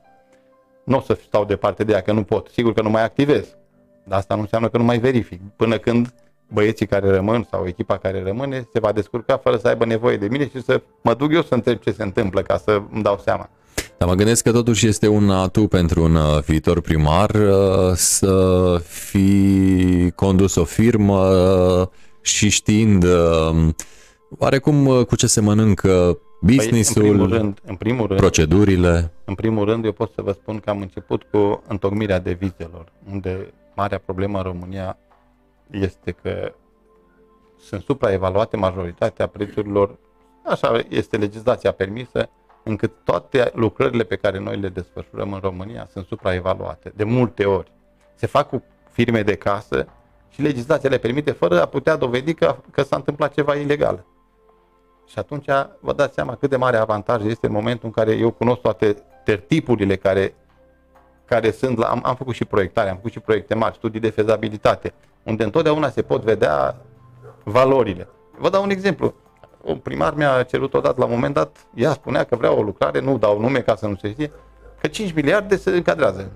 Nu o să stau departe de ea, că nu pot. Sigur că nu mai activez. Dar asta nu înseamnă că nu mai verific. Până când băieții care rămân sau echipa care rămâne se va descurca fără să aibă nevoie de mine și să mă duc eu să întreb ce se întâmplă ca să îmi dau seama. Dar mă gândesc că totuși este un atu pentru un uh, viitor primar uh, să fi condus o firmă uh, și știind oarecum cu ce se mănâncă businessul, păi, în primul rând, în primul rând, procedurile. În primul rând, eu pot să vă spun că am început cu întocmirea devizelor, unde marea problemă în România este că sunt supraevaluate majoritatea prețurilor, așa este legislația permisă, încât toate lucrările pe care noi le desfășurăm în România sunt supraevaluate, de multe ori. Se fac cu firme de casă și legislația le permite fără a putea dovedi că, că s-a întâmplat ceva ilegal. Și atunci vă dați seama cât de mare avantaj este în momentul în care eu cunosc toate tertipurile care, care sunt la, am, am făcut și proiectare, am făcut și proiecte mari, studii de fezabilitate, unde întotdeauna se pot vedea valorile. Vă dau un exemplu un primar mi-a cerut odată la un moment dat, ea spunea că vrea o lucrare, nu dau nume ca să nu se știe, că 5 miliarde se încadrează.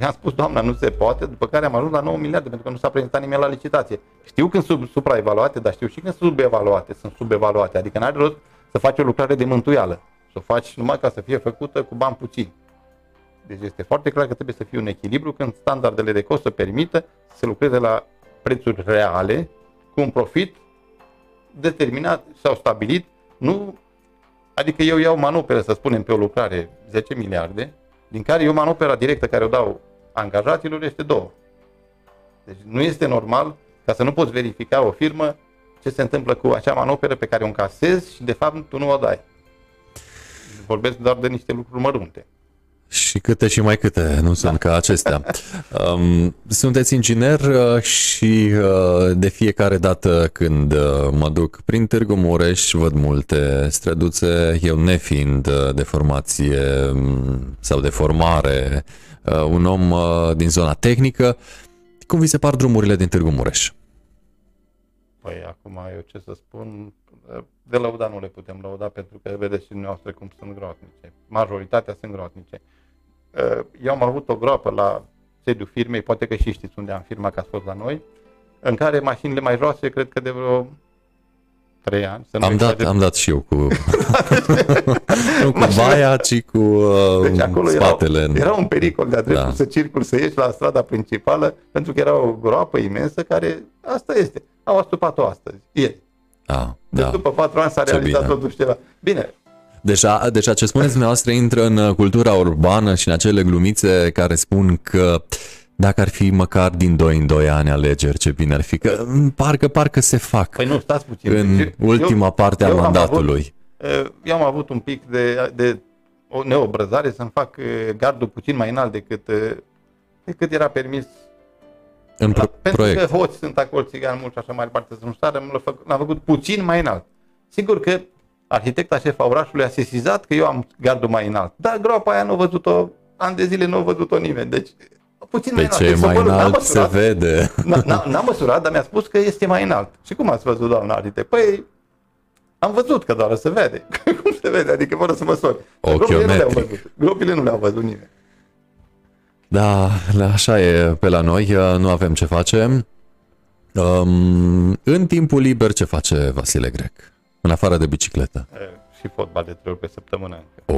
I-am spus, doamna, nu se poate, după care am ajuns la 9 miliarde, pentru că nu s-a prezentat nimeni la licitație. Știu când sunt supraevaluate, dar știu și când sunt subevaluate, sunt subevaluate, adică n-are rost să faci o lucrare de mântuială, să o faci numai ca să fie făcută cu bani puțini. Deci este foarte clar că trebuie să fie un echilibru când standardele de cost să permită să se lucreze la prețuri reale, cu un profit determinat sau stabilit, nu, adică eu iau manoperă, să spunem, pe o lucrare 10 miliarde, din care eu manopera directă care o dau angajaților este două. Deci nu este normal ca să nu poți verifica o firmă ce se întâmplă cu acea manoperă pe care o încasezi și de fapt tu nu o dai. Vorbesc doar de niște lucruri mărunte. Și câte și mai câte, nu sunt da. ca acestea. Um, sunteți inginer uh, și uh, de fiecare dată când uh, mă duc prin Târgu Mureș văd multe străduțe, eu nefiind de formație um, sau de formare, un om din zona tehnică, cum vi se par drumurile din Târgu Mureș? Păi acum eu ce să spun, de lăuda nu le putem lăuda pentru că vedeți și dumneavoastră cum sunt groaznice. Majoritatea sunt groaznice. Eu am avut o groapă la sediul firmei, poate că și știți unde am firma că ați fost la noi, în care mașinile mai joase, cred că de vreo 3 ani. Să nu am, dat, de... am dat și eu cu, (laughs) nu cu baia, ci cu uh, deci acolo spatele. Era, era un pericol de-a dreptul da. să circul, să ieși la strada principală, pentru că era o groapă imensă care, asta este, au astupat-o astăzi, ieri. Ah, deci da. după patru ani s-a Ce realizat bine. totuși ceva. Bine, Deja, deja ce spuneți dumneavoastră intră în uh, cultura urbană și în acele glumițe care spun că dacă ar fi măcar din 2 în 2 ani alegeri, ce bine ar fi, că mm, parcă, parcă se fac păi nu, stați puțin. în deci, ultima eu, parte a eu mandatului. Am avut, uh, eu am avut un pic de, de o neobrăzare să-mi fac uh, gardul puțin mai înalt decât, decât era permis în pro- Pentru proiect. că hoți sunt acolo, țigani mulți așa mai departe să nu stară, l-am făcut puțin mai înalt. Sigur că arhitecta șefa orașului a sesizat că eu am gardul mai înalt. Dar groapa aia nu a văzut-o, ani de zile nu a văzut-o nimeni. Deci puțin mai înalt. ce deci, mai înalt măsurat, se vede. (laughs) N-am măsurat, dar mi-a spus că este mai înalt. Și cum ați văzut, doamna arhitect? Păi, am văzut că doar se vede. (laughs) cum se vede? Adică fără să măsori. Gropile nu le-au văzut. Gropile nu le-au văzut nimeni. Da, așa e pe la noi, nu avem ce face. Um, în timpul liber ce face Vasile Grec? În afară de bicicletă. Și fotbal de trei ori pe săptămână. Oh,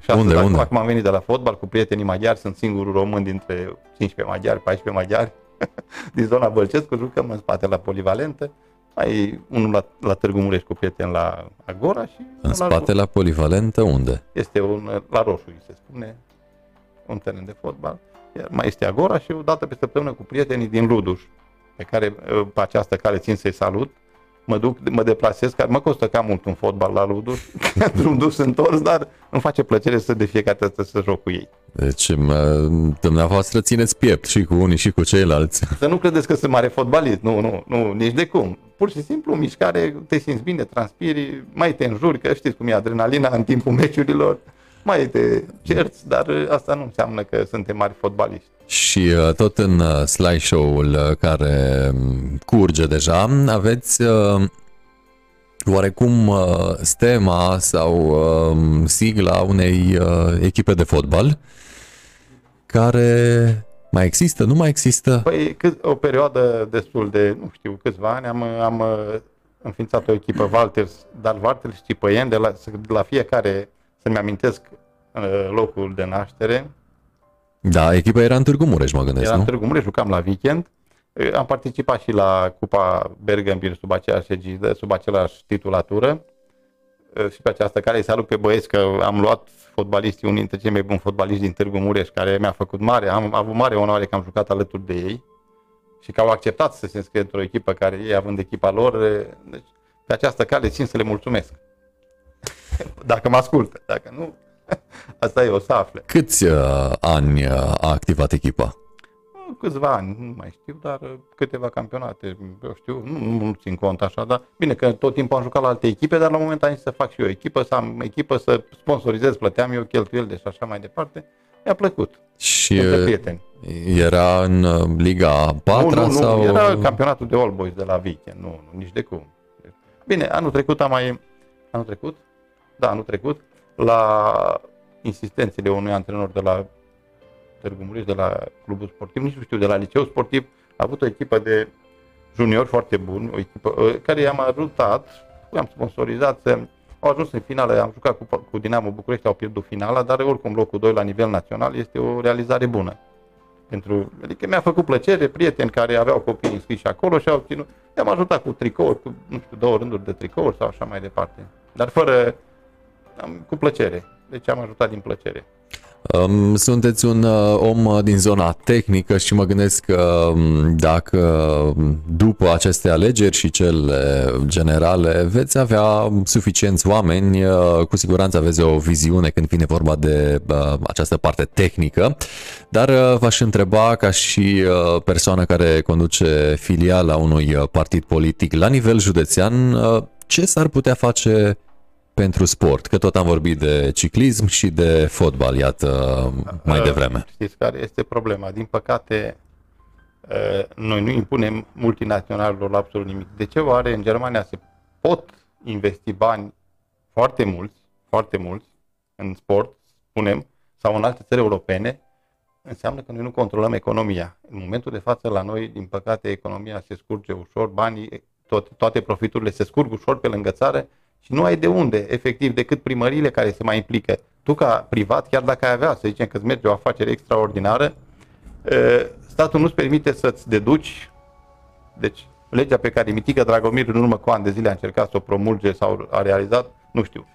și unde, unde? Acum am venit de la fotbal cu prietenii maghiari, sunt singurul român dintre 15 maghiari, 14 maghiari, (laughs) din zona Bălcescu, jucăm în spate la polivalentă. Mai unul la, la Târgu Mureș cu prieten la Agora și... În spate la, la polivalentă unde? Este un, la Roșu, se spune, un teren de fotbal. Iar mai este Agora și o dată pe săptămână cu prietenii din Luduș, pe care pe această cale țin să-i salut mă duc, mă deplasez, care mă costă cam mult un fotbal la Ludus, (laughs) drum dus întors, dar îmi face plăcere să de fiecare dată să joc cu ei. Deci, mă, dumneavoastră țineți piept și cu unii și cu ceilalți. (laughs) Să nu credeți că sunt mare fotbalist, nu, nu, nu, nici de cum. Pur și simplu, mișcare, te simți bine, transpiri, mai te înjuri, că știți cum e adrenalina în timpul meciurilor, mai te cerți, dar asta nu înseamnă că suntem mari fotbaliști. Și uh, tot în uh, slideshow-ul uh, care um, curge deja, aveți oarecum stema sau um, sigla unei echipe de fotbal care mai există, nu mai există? Păi o perioadă destul de, nu știu, câțiva ani am, am înființat o echipă Walters, dar Walters și Păien, de la, de la fiecare, să-mi amintesc locul de naștere, da, echipa era în Târgu Mureș, mă gândesc, Era nu? în Târgu Mureș, jucam la weekend. Am participat și la Cupa Bergambir sub aceeași egidă, sub același titulatură. Și pe această care îi salut pe băieți că am luat fotbaliștii, unii dintre cei mai buni fotbaliști din Târgu Mureș, care mi-a făcut mare, am avut mare onoare că am jucat alături de ei și că au acceptat să se înscrie într-o echipă care ei având echipa lor, deci pe această cale țin să le mulțumesc. Dacă mă ascultă, dacă nu, (laughs) Asta e, o să afle. Câți uh, ani uh, a activat echipa? Câțiva ani, nu mai știu, dar uh, câteva campionate, eu știu, nu, nu, nu țin cont așa, dar bine că tot timpul am jucat la alte echipe, dar la un moment am zis să fac și eu echipă, să am echipă, să sponsorizez, plăteam eu cheltuieli și așa mai departe. Mi-a plăcut. Și uh, prieteni. era în Liga 4 nu, nu, nu, sau? era campionatul de All Boys de la Weekend, nu, nu, nici de cum. Bine, anul trecut am mai... Anul trecut? Da, anul trecut la insistențele unui antrenor de la Târgu Mureș, de la clubul sportiv, nici nu știu, de la liceu sportiv, a avut o echipă de juniori foarte buni, o echipă ă, care i-am ajutat, i-am sponsorizat, au ajuns în finală, am jucat cu, cu Dinamo București, au pierdut finala, dar oricum locul 2 la nivel național este o realizare bună. Pentru, adică mi-a făcut plăcere, prieteni care aveau copii înscriși acolo și au ținut, i-am ajutat cu tricouri, cu, nu știu, două rânduri de tricouri sau așa mai departe. Dar fără, am, cu plăcere. Deci am ajutat din plăcere. Um, sunteți un uh, om uh, din zona tehnică și mă gândesc că um, dacă um, după aceste alegeri și cele generale veți avea suficienți oameni, uh, cu siguranță aveți o viziune când vine vorba de această parte tehnică, dar v-aș întreba ca și persoană care conduce filiala unui partid politic la nivel județean, ce s-ar putea face pentru sport, că tot am vorbit de ciclism și de fotbal, iată, mai uh, devreme. Știți care este problema? Din păcate, uh, noi nu impunem multinaționalilor absolut nimic. De ce oare în Germania se pot investi bani foarte mulți, foarte mulți, în sport, spunem, sau în alte țări europene, înseamnă că noi nu controlăm economia. În momentul de față, la noi, din păcate, economia se scurge ușor, banii, tot, toate profiturile se scurg ușor pe lângă țară și nu ai de unde, efectiv, decât primările care se mai implică. Tu ca privat, chiar dacă ai avea, să zicem că îți merge o afacere extraordinară, statul nu-ți permite să-ți deduci, deci legea pe care Mitică Dragomir în urmă cu ani de zile a încercat să o promulge sau a realizat, nu știu,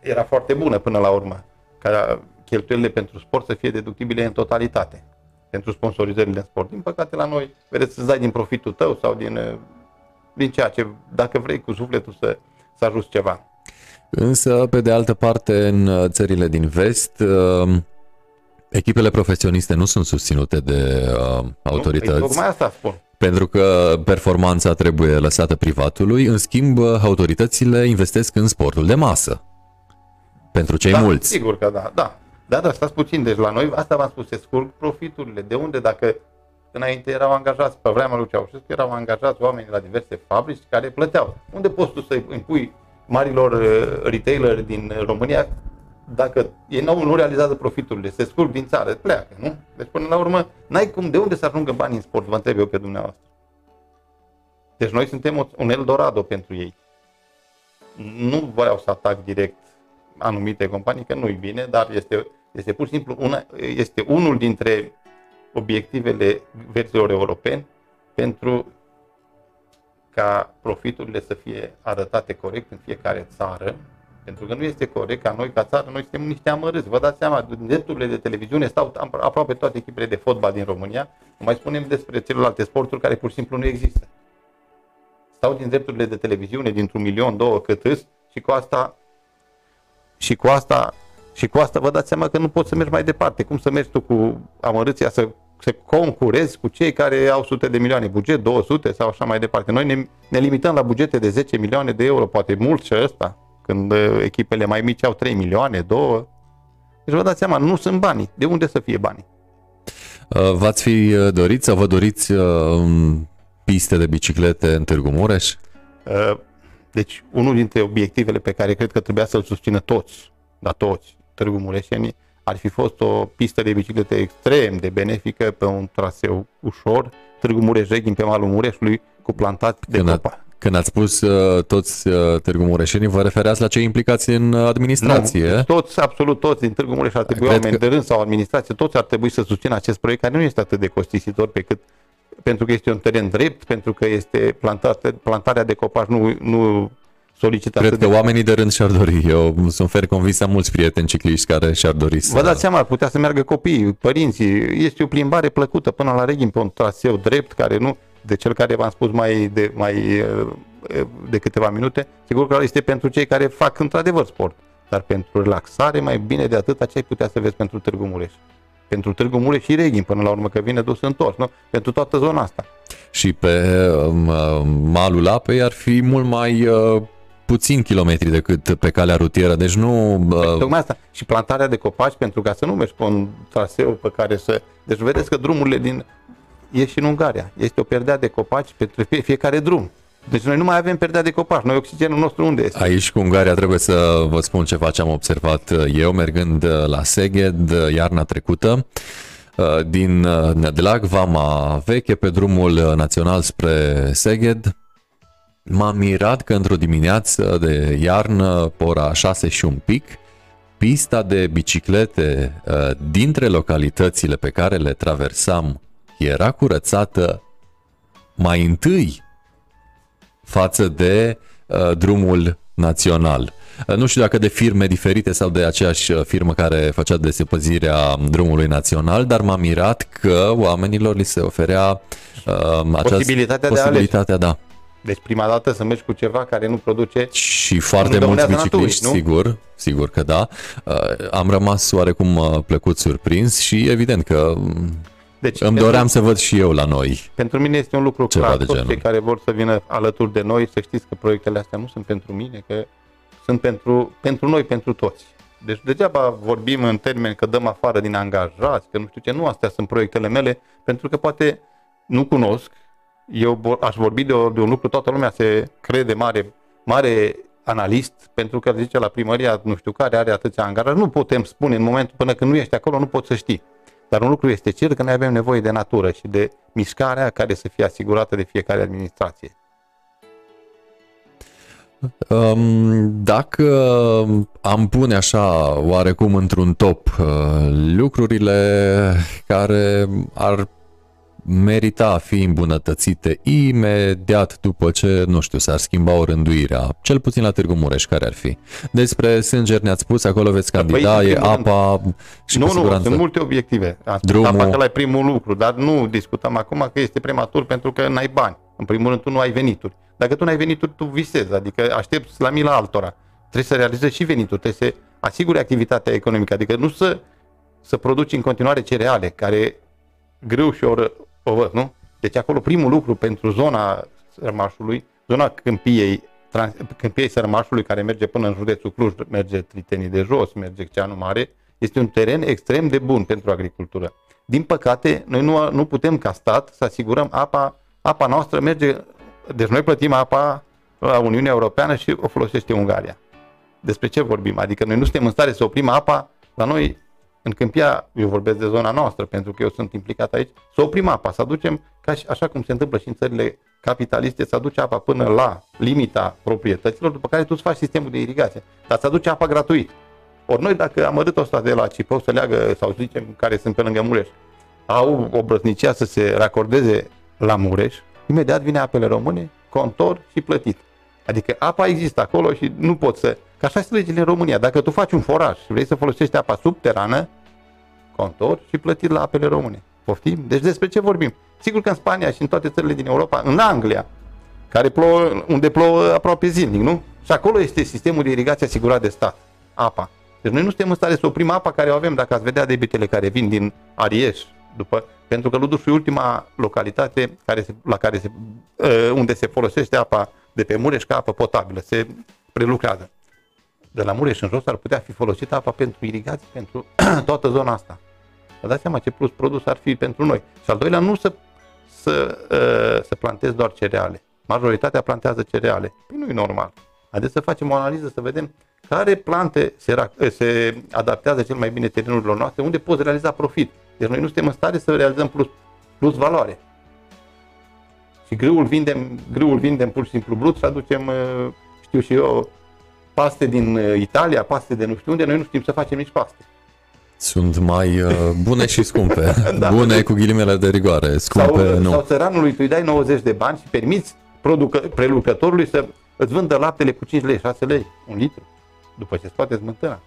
era foarte bună până la urmă, ca cheltuielile pentru sport să fie deductibile în totalitate pentru sponsorizările în sport. Din păcate la noi, vedeți, să dai din profitul tău sau din, din ceea ce, dacă vrei cu sufletul să să ajuți ceva. Însă, pe de altă parte, în uh, țările din vest, uh, echipele profesioniste nu sunt susținute de uh, autorități. Nu, tocmai asta spun. Pentru că performanța trebuie lăsată privatului, în schimb, autoritățile investesc în sportul de masă. Pentru cei da, mulți. Sigur că da, da. Da, da, stați puțin. Deci la noi, asta v-am spus, se scurg profiturile. De unde, dacă înainte erau angajați, pe vremea lui Ceaușescu, erau angajați oameni la diverse fabrici care plăteau. Unde poți tu să impui marilor uh, retaileri din România dacă ei nu, nu realizează profiturile, se scurg din țară, pleacă, nu? Deci până la urmă, n-ai cum, de unde să ajungă bani în sport, vă întreb eu pe dumneavoastră. Deci noi suntem un Eldorado pentru ei. Nu vreau să atac direct anumite companii, că nu-i bine, dar este, este pur și simplu una, este unul dintre obiectivele verzilor europeni pentru ca profiturile să fie arătate corect în fiecare țară, pentru că nu este corect ca noi, ca țară, noi suntem niște amărâți. Vă dați seama, în drepturile de televiziune stau aproape toate echipele de fotbal din România, nu mai spunem despre celelalte sporturi care pur și simplu nu există. Stau din drepturile de televiziune, dintr-un milion, două, cât îs, și cu asta și cu asta și cu asta vă dați seama că nu poți să mergi mai departe. Cum să mergi tu cu amărâția să să concurezi cu cei care au sute de milioane, buget 200 sau așa mai departe. Noi ne, ne limităm la bugete de 10 milioane de euro, poate mult și ăsta, când uh, echipele mai mici au 3 milioane, 2. Deci vă dați seama, nu sunt banii. De unde să fie banii? Uh, v-ați fi uh, dorit sau vă doriți piste de biciclete în Târgu Mureș? Deci, unul dintre obiectivele pe care cred că trebuia să-l susțină toți, dar toți, Târgu Mureșenii, ar fi fost o pistă de biciclete extrem de benefică pe un traseu ușor, Târgu mureș pe malul Mureșului, cu plantat de când copa. Când ați spus uh, toți uh, Târgu Mureșenii, vă refereați la cei implicați în administrație? Nu, toți, absolut toți din Târgu Mureș ar trebui oameni că... de rând sau administrație, toți ar trebui să susțină acest proiect care nu este atât de costisitor pe cât pentru că este un teren drept, pentru că este plantat, plantarea de copaci nu, nu solicită Cred că de oamenii de rând și-ar dori. Eu sunt fer convins, am mulți prieteni cicliști care și-ar dori să... Vă dați seama, ar putea să meargă copiii, părinții. Este o plimbare plăcută până la Reghin pe un traseu drept, care nu, de cel care v-am spus mai de, mai de câteva minute, sigur că este pentru cei care fac într-adevăr sport. Dar pentru relaxare, mai bine de atât, ce ai putea să vezi pentru Târgu Mureș. Pentru Târgu Mureș și Reghin, până la urmă, că vine dus întors, nu? Pentru toată zona asta. Și pe um, malul apei ar fi mult mai uh, puțin kilometri decât pe calea rutieră, deci nu... Uh... Tocmai asta. Și plantarea de copaci pentru ca să nu mergi pe un traseu pe care să... Deci vedeți că drumurile din... E și în Ungaria. Este o perdea de copaci pentru fiecare drum. Deci noi nu mai avem perdea de copaci. Noi oxigenul nostru unde este? Aici cu Ungaria trebuie să vă spun ceva ce am observat eu mergând la Seged iarna trecută din Nedlag, Vama Veche, pe drumul național spre Seged, M-am mirat că într-o dimineață de iarnă, pe ora 6 și un pic, pista de biciclete uh, dintre localitățile pe care le traversam era curățată mai întâi față de uh, drumul național. Nu știu dacă de firme diferite sau de aceeași firmă care făcea desepăzirea drumului național, dar m-a mirat că oamenilor li se oferea uh, această Posibilitatea de a posibilitatea, da. Deci prima dată să mergi cu ceva care nu produce Și foarte Nu mulți dăunează bicicliști, naturii, nu? sigur, sigur că da. Uh, Am rămas oarecum uh, plăcut surprins și evident că mm, deci, îmi pentru- doream să văd și eu la noi. Pentru mine este un lucru Ceva clar. de Toți genul. cei care vor să vină alături de noi, să știți că proiectele astea nu sunt pentru mine, că sunt pentru, pentru noi, pentru toți. Deci degeaba vorbim în termeni că dăm afară din angajați, că nu știu ce, nu astea sunt proiectele mele, pentru că poate nu cunosc. Eu vor- aș vorbi de, o, de un lucru, toată lumea se crede mare, mare analist, pentru că zice la primăria, nu știu care, are atâția angajați. Nu putem spune în momentul până când nu ești acolo, nu poți să știi. Dar un lucru este cert că noi avem nevoie de natură și de mișcarea care să fie asigurată de fiecare administrație. Um, Dacă am pune așa oarecum într-un top uh, lucrurile care ar merita a fi îmbunătățite imediat după ce, nu știu, s-ar schimba o rânduirea, cel puțin la Târgu Mureș, care ar fi? Despre Sânger ne-ați spus, acolo veți candida, în e primul rând- apa și nu, cu nu, siguranță. sunt multe obiective. Am spus Drumul- apa că la e primul lucru, dar nu discutăm acum că este prematur pentru că n-ai bani. În primul rând, tu nu ai venituri. Dacă tu n-ai venituri, tu visezi, adică aștepți la mila altora. Trebuie să realizezi și venituri, trebuie să asiguri activitatea economică, adică nu să, să produci în continuare cereale, care greu și oră, o văd, nu? Deci acolo primul lucru pentru zona Sărmașului, zona Câmpiei, trans, Câmpiei Sărmașului, care merge până în județul Cluj, merge Tritenii de Jos, merge Ceanu Mare, este un teren extrem de bun pentru agricultură. Din păcate, noi nu, nu putem ca stat să asigurăm apa, apa noastră merge, deci noi plătim apa la Uniunea Europeană și o folosește Ungaria. Despre ce vorbim? Adică noi nu suntem în stare să oprim apa la noi în Câmpia, eu vorbesc de zona noastră, pentru că eu sunt implicat aici, să oprim apa, să aducem, ca și, așa cum se întâmplă și în țările capitaliste, să aduce apa până la limita proprietăților, după care tu îți faci sistemul de irigație. Dar să aduce apa gratuit. Ori noi, dacă amărât ăsta de la Cipău să leagă, sau să zicem, care sunt pe lângă Mureș, au o brăznicia să se racordeze la Mureș, imediat vine apele române, contor și plătit. Adică apa există acolo și nu poți să... Că așa sunt legile în România. Dacă tu faci un foraj și vrei să folosești apa subterană, contor și plătit la apele române. Poftim? Deci despre ce vorbim? Sigur că în Spania și în toate țările din Europa, în Anglia, care plouă, unde plouă aproape zilnic, nu? Și acolo este sistemul de irigație asigurat de stat, apa. Deci noi nu suntem în stare să oprim apa care o avem, dacă ați vedea debitele care vin din Arieș, după, pentru că Luduș e ultima localitate care se, la care se, uh, unde se folosește apa de pe Mureș ca apă potabilă, se prelucrează. De la Mureș în jos ar putea fi folosită apa pentru irigație, pentru (clears throat) toată zona asta. Vă dați seama ce plus produs ar fi pentru noi. Și al doilea, nu să, să, uh, să plantezi doar cereale. Majoritatea plantează cereale. Păi nu e normal. Haideți să facem o analiză, să vedem care plante se, ra- se adaptează cel mai bine terenurilor noastre, unde poți realiza profit. Deci noi nu suntem în stare să realizăm plus, plus valoare. Și grâul vindem, grâul vindem pur și simplu brut și aducem, uh, știu și eu, paste din uh, Italia, paste de nu știu unde, noi nu știm să facem nici paste. Sunt mai uh, bune și scumpe. (laughs) Da. Bune cu ghilimele de rigoare, scumpe Sau, nu. sau țăranului tu îi dai 90 de bani și permiți producă, prelucrătorului să îți vândă laptele cu 5 lei, 6 lei, un litru, după ce scoate smântâna.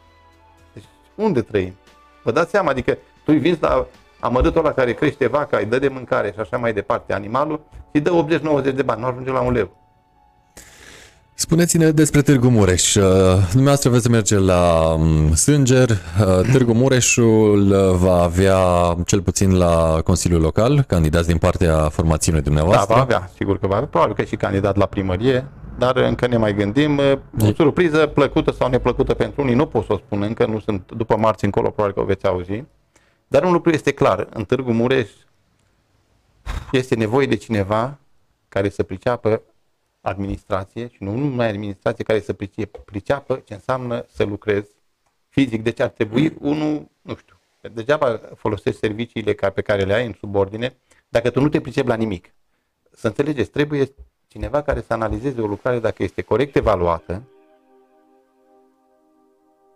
Deci unde trăim? Vă dați seama, adică tu îi vinzi la amărâtul ăla care crește vaca, îi dă de mâncare și așa mai departe animalul și dă 80-90 de bani, nu ajunge la un leu. Spuneți-ne despre Târgu Mureș. Uh, Dumneavoastră veți merge la um, Sânger. Uh, Târgu Mureșul uh, va avea, cel puțin la Consiliul Local, candidați din partea formațiunii Da, dumneavoastră. va avea, sigur că va avea, probabil că și candidat la primărie, dar încă ne mai gândim. O surpriză plăcută sau neplăcută pentru unii, nu pot să o spun încă, nu sunt după marți încolo, probabil că o veți auzi. Dar un lucru este clar, în Târgu Mureș este nevoie de cineva care să priceapă administrație și nu numai administrație, care să price- priceapă ce înseamnă să lucrezi fizic. Deci ar trebui unul, nu știu, degeaba folosești serviciile ca- pe care le ai în subordine, dacă tu nu te pricepi la nimic. Să înțelegeți, trebuie cineva care să analizeze o lucrare dacă este corect evaluată,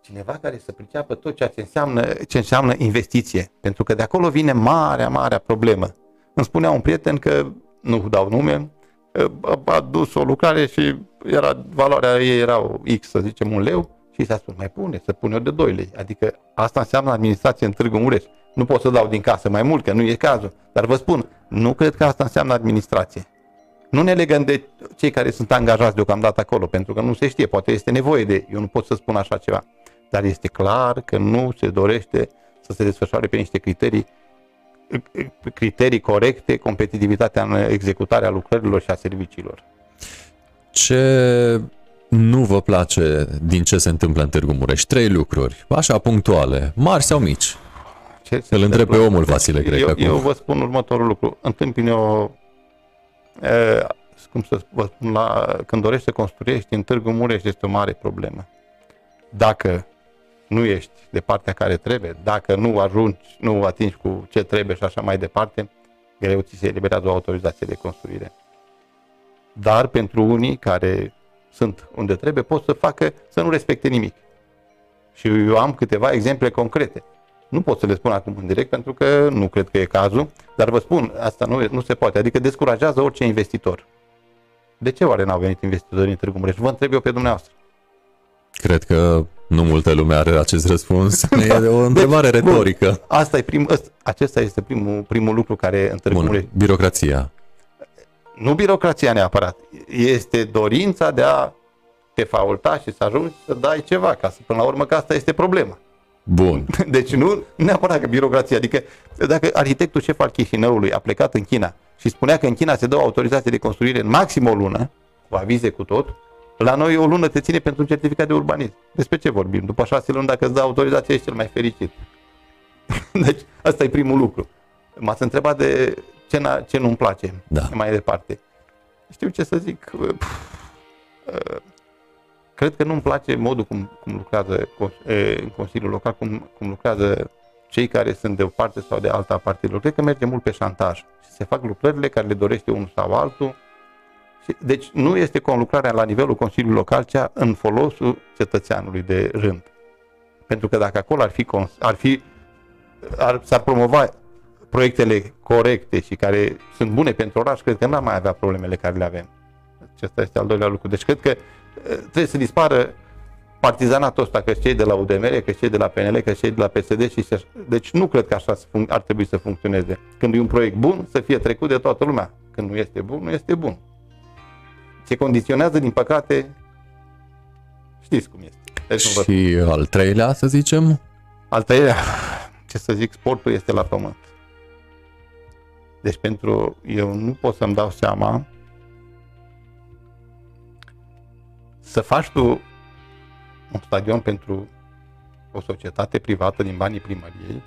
cineva care să priceapă tot ceea ce înseamnă, ce înseamnă investiție. Pentru că de acolo vine marea, marea problemă. Îmi spunea un prieten că, nu dau nume, a adus o lucrare și era, valoarea ei era X, să zicem, un leu și s-a spus, mai pune, să pune de 2 lei. Adică asta înseamnă administrație în Târgu Mureș. Nu pot să dau din casă mai mult, că nu e cazul. Dar vă spun, nu cred că asta înseamnă administrație. Nu ne legăm de cei care sunt angajați deocamdată acolo, pentru că nu se știe, poate este nevoie de, eu nu pot să spun așa ceva. Dar este clar că nu se dorește să se desfășoare pe niște criterii criterii corecte, competitivitatea în executarea lucrărilor și a serviciilor. Ce nu vă place din ce se întâmplă în Târgu Mureș? Trei lucruri, așa punctuale, mari sau mici? Ce Îl întreb pe omul Vasile, cred eu, că eu vă spun următorul lucru. Întâmpin o... E, cum să vă spun, la, când dorești să construiești în Târgu Mureș este o mare problemă. Dacă nu ești de partea care trebuie, dacă nu ajungi, nu atingi cu ce trebuie și așa mai departe, greu ți se eliberează o autorizație de construire. Dar pentru unii care sunt unde trebuie, pot să facă să nu respecte nimic. Și eu am câteva exemple concrete. Nu pot să le spun acum în direct pentru că nu cred că e cazul, dar vă spun, asta nu, nu se poate. Adică descurajează orice investitor. De ce oare n-au venit investitorii în Târgu Mureș? Vă întreb eu pe dumneavoastră. Cred că nu multă lume are acest răspuns. (laughs) E o întrebare deci, retorică. Bun, asta e prim, acesta este primul, primul lucru care întâlnește. birocrația. Nu birocrația neapărat. Este dorința de a te faulta și să ajungi să dai ceva, ca să până la urmă că asta este problema. Bun. (laughs) Deci nu neapărat că birocrația, adică dacă arhitectul șef al Chișinăului a plecat în China și spunea că în China se dă o autorizație de construire în maxim o lună, cu avize cu tot, la noi o lună te ține pentru un certificat de urbanism. Despre ce vorbim? După șase luni, dacă îți dă autorizația, ești cel mai fericit. (laughs) deci, asta e primul lucru. M-ați întrebat de ce, ce nu-mi place da. mai departe. Știu ce să zic. Cred că nu-mi place modul cum, cum lucrează în Consiliul Local, cum, cum lucrează cei care sunt de o parte sau de alta a partidelor. Cred că merge mult pe șantaj și se fac lucrările care le dorește unul sau altul deci nu este conlucrarea la nivelul Consiliului Local, cea în folosul cetățeanului de rând. Pentru că dacă acolo ar fi, ar fi ar, s-ar promova proiectele corecte și care sunt bune pentru oraș, cred că n-am mai avea problemele care le avem. Acesta este al doilea lucru. Deci cred că eh, trebuie să dispară partizanatul ăsta, că cei de la UDMR, că cei de la PNL, că cei de la PSD și se... Deci nu cred că așa ar trebui să funcționeze. Când e un proiect bun, să fie trecut de toată lumea. Când nu este bun, nu este bun se condiționează, din păcate, știți cum este. Deci și vă... al treilea, să zicem? Al treilea, ce să zic, sportul este la pământ. Deci pentru, eu nu pot să-mi dau seama să faci tu un stadion pentru o societate privată din banii primăriei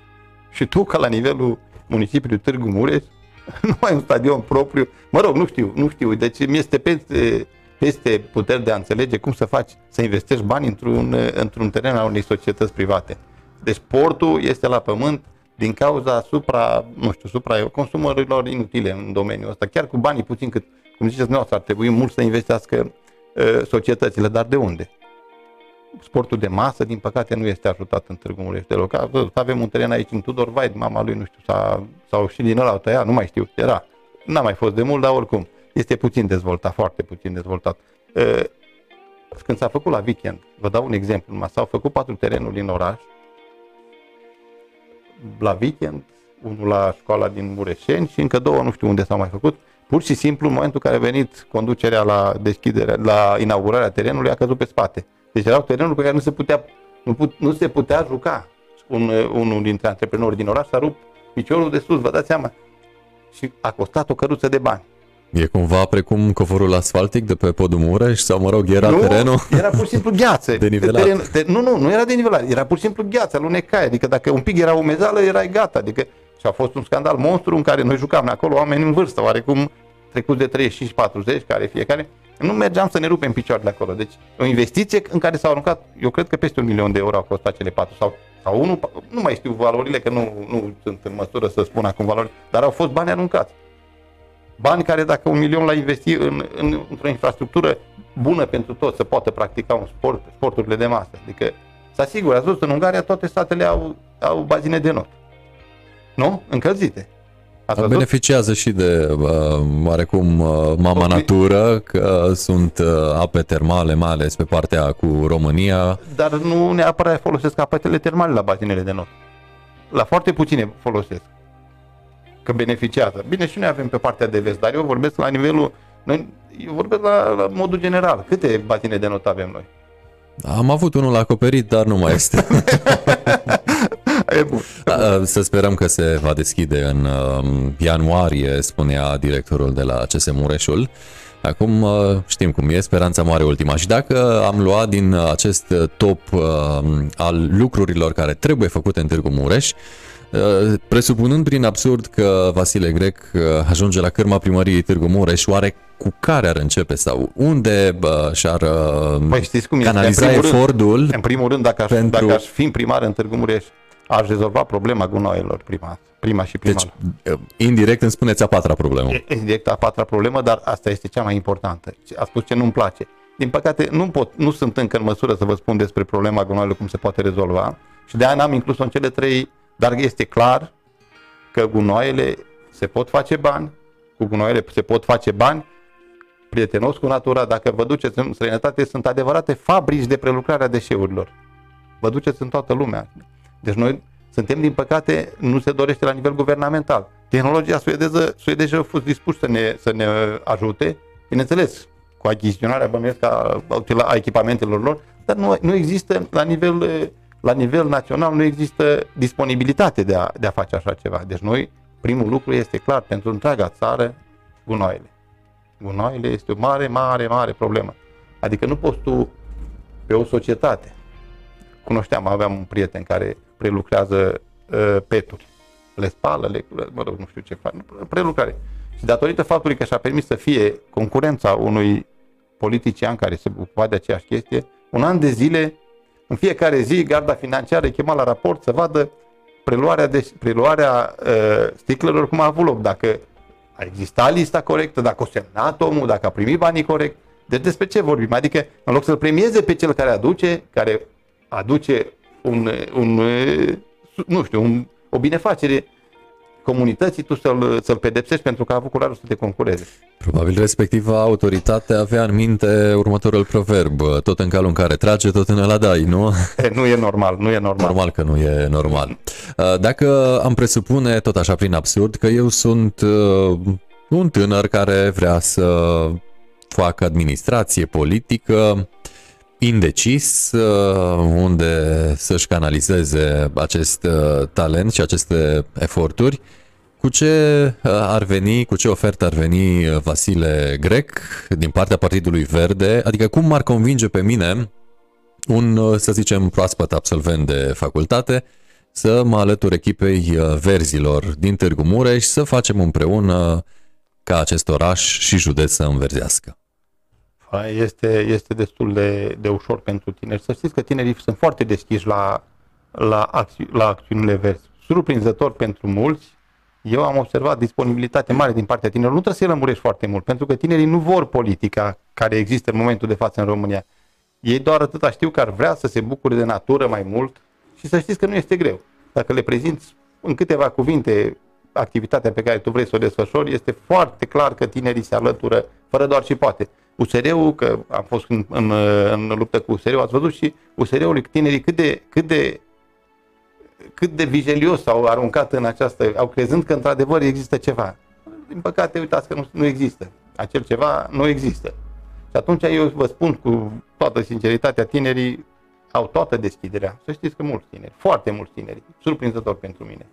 și tu ca la nivelul municipiului Târgu Mureș (laughs) nu ai un stadion propriu. Mă rog, nu știu, nu știu. Deci mi este peste, peste puteri de a înțelege cum să faci, să investești bani într-un, într-un teren al unei societăți private. Deci portul este la pământ din cauza supra, nu știu, supra consumărilor inutile în domeniul ăsta. Chiar cu banii puțin cât, cum ziceți dumneavoastră, ar trebui mult să investească uh, societățile, dar de unde? Sportul de masă, din păcate, nu este ajutat în Târgu Mureș deloc. Avem un teren aici în Tudor Vaid, mama lui, nu știu, s-a, sau și din ăla o tăia, nu mai știu, era. N-a mai fost de mult, dar oricum, este puțin dezvoltat, foarte puțin dezvoltat. Când s-a făcut la weekend, vă dau un exemplu, numai s-au făcut patru terenuri în oraș, la weekend, unul la școala din Mureșeni și încă două, nu știu unde s-au mai făcut, pur și simplu, în momentul în care a venit conducerea la deschidere, la inaugurarea terenului, a căzut pe spate. Deci erau terenuri pe care nu se putea, nu, put, nu se putea juca. Un, unul dintre antreprenori din oraș s-a rupt piciorul de sus, vă dați seama. Și a costat o căruță de bani. E cumva precum covorul asfaltic de pe podul Mureș sau, mă rog, era nu, terenul? era pur și simplu gheață. (laughs) Denivelat. Teren, te, nu, nu, nu era denivelat, era pur și simplu gheață, alunecai. Adică dacă un pic era umezală, erai gata. Adică și a fost un scandal monstru în care noi jucam acolo oameni în vârstă, oarecum trecut de 35-40, care fiecare nu mergeam să ne rupem picioarele acolo. Deci o investiție în care s-au aruncat, eu cred că peste un milion de euro au costat cele patru sau, sau unul, nu mai știu valorile, că nu, nu sunt în măsură să spun acum valori, dar au fost bani aruncați. Bani care dacă un milion l-ai investi în, în, într-o infrastructură bună pentru toți, să poată practica un sport, sporturile de masă. Adică, să asigur, ați văzut, în Ungaria toate statele au, au bazine de not. Nu? Încălzite. Ați văzut? Beneficiază și de uh, oarecum uh, mama Ok. natură, că sunt uh, ape termale, mai ales pe partea cu România. Dar nu neapărat folosesc apetele termale la bazinele de not. La foarte puține folosesc. Că beneficiază. Bine, și noi avem pe partea de vest, dar eu vorbesc la nivelul... Noi, eu vorbesc la, la modul general. Câte bazine de not avem noi? Am avut unul acoperit, dar nu mai este. (laughs) E bun. Da, Să sperăm că se va deschide în uh, ianuarie, spunea directorul de la CS Mureșul. Acum uh, știm cum e, speranța moare ultima. Și dacă am luat din acest top uh, al lucrurilor care trebuie făcute în Târgu Mureș, uh, presupunând prin absurd că Vasile Grec uh, ajunge la cârma primăriei Târgu Mureș, oare cu care ar începe sau unde uh, și-ar uh, Păi știți cum este? canaliza În primul rând- efortul? În primul rând, dacă aș, Pentru- dacă aș fi în primar în Târgu Mureș, aș rezolva problema gunoaielor prima, prima și prima. Deci, uh, indirect îmi spuneți a patra problemă. E indirect a patra problemă, dar asta este cea mai importantă. A spus ce nu-mi place. Din păcate, nu, pot, nu sunt încă în măsură să vă spun despre problema gunoaiului, cum se poate rezolva și de aia n-am inclus-o în cele trei, dar este clar că gunoaiele se pot face bani, cu gunoaiele se pot face bani, prietenos cu natura, dacă vă duceți în străinătate, sunt adevărate fabrici de prelucrare a deșeurilor. Vă duceți în toată lumea. Deci noi suntem, din păcate, nu se dorește la nivel guvernamental. Tehnologia suedeză, suedeză a fost dispus să ne, să ne ajute, bineînțeles, cu achiziționarea bănuiesc a, a echipamentelor lor, dar nu, nu există la nivel, eh, la nivel național, nu există disponibilitate de a, de a face așa ceva. Deci noi, primul lucru este clar, pentru întreaga țară, gunoaiele. Gunoaiele este o mare, mare, mare problemă. Adică nu poți tu pe o societate. Cunoșteam, aveam un prieten care prelucrează uh, peturi. Le spală, le, mă rog, nu știu ce fac, prelucrare. Și datorită faptului că și-a permis să fie concurența unui politician care se ocupa de aceeași chestie, un an de zile, în fiecare zi, garda financiară e chema la raport să vadă preluarea, de, preluarea uh, sticlelor cum a avut loc, dacă a existat lista corectă, dacă o semnat omul, dacă a primit banii corect. Deci despre ce vorbim? Adică în loc să-l premieze pe cel care aduce, care aduce un, un nu știu, un, o binefacere comunității, tu să-l, să-l pedepsești pentru că a avut curajul să te concureze. Probabil respectiva autoritate avea în minte următorul proverb, tot în calul în care trage, tot în ăla dai, nu? E, nu e normal, nu e normal. Normal că nu e normal. Dacă am presupune, tot așa prin absurd, că eu sunt uh, un tânăr care vrea să facă administrație politică, indecis, uh, unde să-și canalizeze acest uh, talent și aceste eforturi, cu ce uh, ar veni, cu ce ofertă ar veni uh, Vasile Grec din partea Partidului Verde? Adică cum m-ar convinge pe mine un, uh, să zicem, proaspăt absolvent de facultate să mă alătur echipei uh, verzilor din Târgu Mureș să facem împreună ca acest oraș și județ să înverzească. Este, este destul de, de ușor pentru tineri. Să știți că tinerii sunt foarte deschiși la, la, acți- la acțiunile verzi. Surprinzător pentru mulți, eu am observat disponibilitate mare din partea tinerilor. Nu trebuie să-i lămurești foarte mult, pentru că tinerii nu vor politica care există în momentul de față în România. Ei doar atâta știu că ar vrea să se bucure de natură mai mult și să știți că nu este greu. Dacă le prezinți în câteva cuvinte activitatea pe care tu vrei să o desfășori, este foarte clar că tinerii se alătură fără doar și poate. USR-ul, că am fost în, în, în luptă cu USR-ul, ați văzut și USR-ul, tinerii cât de, cât de cât de vigelios s-au aruncat în această, au crezând că într-adevăr există ceva. Din păcate, uitați că nu, nu există. Acel ceva nu există. Și atunci eu vă spun cu toată sinceritatea, tinerii au toată deschiderea. Să știți că mulți tineri, foarte mulți tineri, surprinzător pentru mine.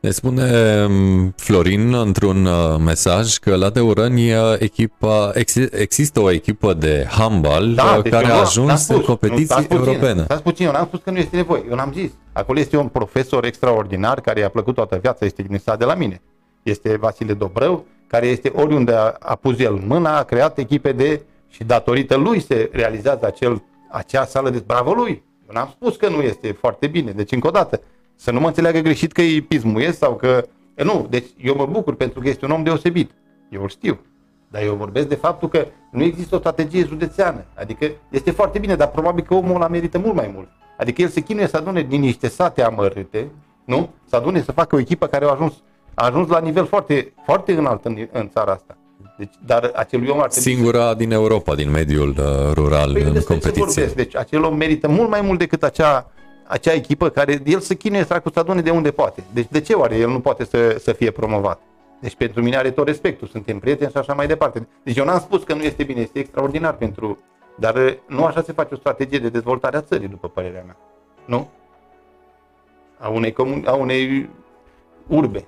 Ne spune um, Florin într-un uh, mesaj că la Deurăni uh, echipa, ex, există o echipă de handbal uh, deci care eu a nu- ajuns n-am în spus, nu, competiții stați puțin, europene. Stați puțin, eu n-am spus că nu este nevoie, eu n-am zis. Acolo este un profesor extraordinar care i-a plăcut toată viața, este din sat de la mine. Este Vasile Dobrău, care este oriunde a, a pus el mâna, a creat echipe de și datorită lui se realizează acel, acea sală de bravo lui. Eu n-am spus că nu este foarte bine. Deci, încă o dată, să nu mă înțeleagă greșit că îi pismuiesc sau că... E, Nu, deci eu mă bucur pentru că este un om deosebit. Eu îl știu. Dar eu vorbesc de faptul că nu există o strategie județeană. Adică este foarte bine, dar probabil că omul ăla merită mult mai mult. Adică el se chinuie să adune din niște sate amărâte, nu? Să adune să facă o echipă care a ajuns a ajuns la nivel foarte, foarte înalt în, în țara asta. Deci, dar acelui om ar trebui Singura din Europa, din mediul uh, rural Păi în despre ce competiție. vorbesc? Deci acel om merită mult mai mult decât acea, acea echipă care el să chinuie dracu să adune de unde poate. Deci de ce oare el nu poate să, să fie promovat? Deci pentru mine are tot respectul, suntem prieteni și așa mai departe. Deci eu n-am spus că nu este bine, este extraordinar pentru... Dar uh, nu așa se face o strategie de dezvoltare a țării, după părerea mea. Nu? A unei, comun- a unei urbe.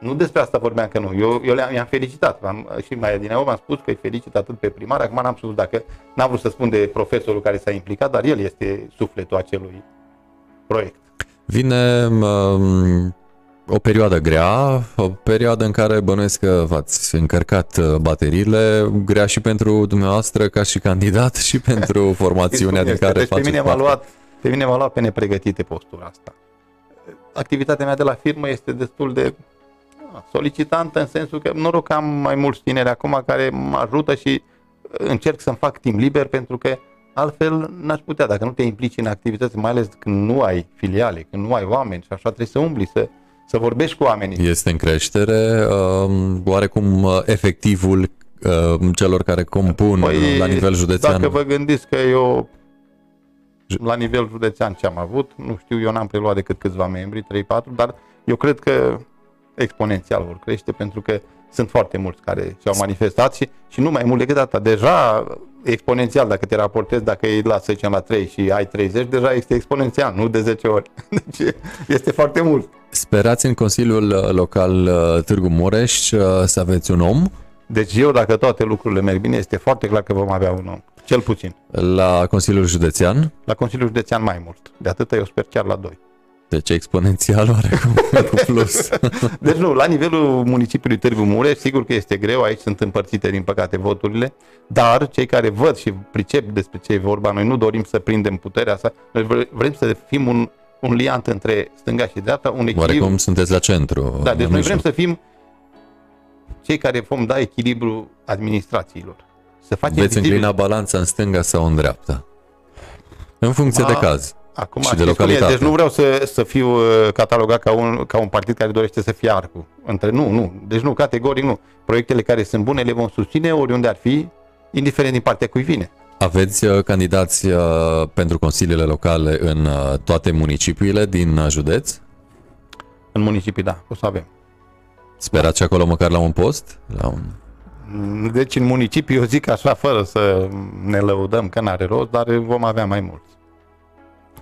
Deci nu despre asta vorbeam că nu. Eu, eu le-am, i-am felicitat. Am, și mai din nou am spus că îi felicit atât pe primar. Acum n-am spus dacă, n-am vrut să spun de profesorul care s-a implicat, dar el este sufletul acelui proiect. Vine um, o perioadă grea, o perioadă în care bănuiesc că v-ați încărcat uh, bateriile, grea și pentru dumneavoastră ca și candidat și (laughs) pentru formațiunea din Este. care deci pe faceți mine, m-a parte. luat, pe mine m-a luat pe nepregătite postura asta. Activitatea mea de la firmă este destul de ah, solicitantă în sensul că noroc că am mai mulți tineri acum care mă ajută și încerc să-mi fac timp liber pentru că altfel n-aș putea, dacă nu te implici în activități, mai ales când nu ai filiale, când nu ai oameni și așa trebuie să umbli, să, să vorbești cu oamenii. Este în creștere, um, oarecum uh, efectivul uh, celor care compun Păi, la nivel județean. Dacă vă gândiți că eu la nivel județean ce am avut, nu știu, eu n-am preluat decât câțiva membri, 3-4, dar eu cred că exponențial vor crește pentru că sunt foarte mulți care și-au manifestat și, și nu mai mult decât atât. Deja exponențial, dacă te raportezi, dacă îi las, să zicem, la 3 și ai 30, deja este exponențial, nu de 10 ori. (laughs) Deci este foarte mult. Sperați în Consiliul uh, Local uh, Târgu Mureș uh, să aveți un om Deci eu, dacă toate lucrurile merg bine, este foarte clar că vom avea un om. Cel puțin. la Consiliul Județean, La Consiliul Județean mai mult. De atâta eu sper chiar la 2. Deci exponențial oarecum (laughs) cu plus. (laughs) Deci nu, la nivelul municipiului Târgu Mureș, sigur că este greu, aici sunt împărțite din păcate voturile, dar cei care văd și pricep despre ce e vorba, noi nu dorim să prindem puterea asta, noi vre- vrem să fim un, un liant între stânga și dreapta, un echilibru. Oarecum sunteți la centru. Da, la deci noi mijloc. vrem să fim cei care vom da echilibru administrațiilor. Să facem Veți vizibil- înclina balanța în stânga sau în dreapta. În funcție de Ma- caz. Acum, și de știți cum e, localitate. Deci nu vreau să, să fiu uh, catalogat ca un, ca un partid care dorește să fie arcul. Între, nu, nu. Deci nu, categoric nu. Proiectele care sunt bune le vom susține oriunde ar fi, indiferent din partea cui vine. Aveți uh, candidați uh, pentru consiliile locale în uh, toate municipiile din uh, județ? În municipii, da, o să avem. Sperați și acolo măcar la un post? La un... Deci în municipii, eu zic așa, fără să ne lăudăm că n-are rost, dar vom avea mai mulți.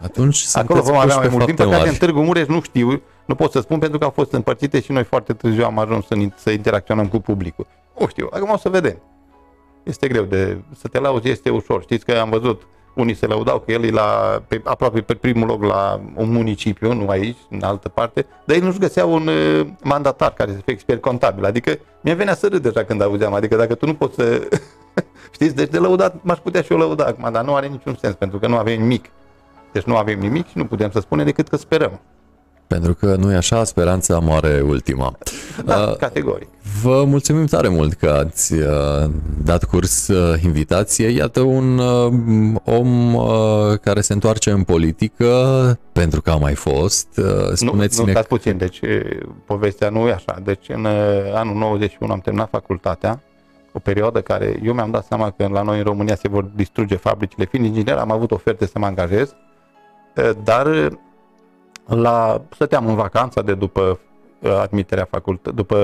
Atunci Acolo sunteți vom avea puși mai pe mult. Din fapte păcate, în mari. Târgu Mureș nu știu, nu pot să spun pentru că au fost împărțite și noi foarte târziu am ajuns să, să interacționăm cu publicul. Nu știu, acum o să vedem. Este greu de să te lauzi, este ușor. Știți că am văzut unii se lăudau că el e la, pe, aproape pe primul loc la un municipiu, nu aici, în altă parte, dar ei nu-și găseau un uh, mandatar care să fie expert contabil. Adică mi-a venea să râd deja când auzeam. Adică dacă tu nu poți să... (laughs) Știți, deci de lăudat m-aș putea și eu lăuda acum, dar nu are niciun sens, pentru că nu avem nimic. Deci nu avem nimic și nu putem să spunem decât că sperăm. Pentru că nu e așa, speranța moare ultima. Da, Uh, categoric. Vă mulțumim tare mult că ați uh, dat curs uh, invitației. Iată un uh, om uh, care se întoarce în politică pentru că a mai fost. Uh, Nu, nu Spuneți-ne stați puțin, deci e, povestea nu e așa. Deci în e, anul 91 am terminat facultatea, o perioadă care eu mi-am dat seama că la noi în România se vor distruge fabricile. Fiind inginer, am avut oferte să mă angajez, e, dar e, la, stăteam în vacanța de după e, admiterea facultă, după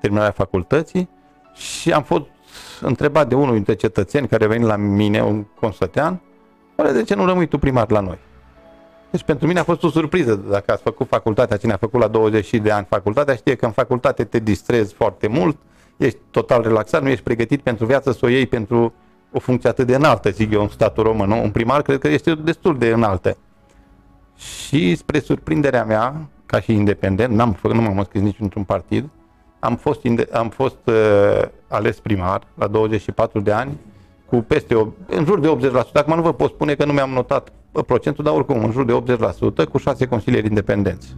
terminarea facultății și am fost întrebat de unul dintre cetățeni care a venit la mine, un constătean, oare de ce nu rămâi tu primar la noi? Deci pentru mine a fost o surpriză. Dacă ați făcut facultatea, cine a făcut la 20 de ani facultatea, știe că în facultate te distrezi foarte mult, ești total relaxat, nu ești pregătit pentru viață să o iei pentru o funcție atât de înaltă, zic eu, în statul român. Nu? Un primar cred că este destul de înaltă. Și spre surprinderea mea, ca și independent, n-am făcut, nu m-am înscris nici într-un partid, am fost, inde- am fost uh, ales primar la 24 de ani cu peste, o, în jur de 80%. Acum nu vă pot spune că nu mi-am notat bă, procentul, dar oricum în jur de 80% cu șase consilieri independenți.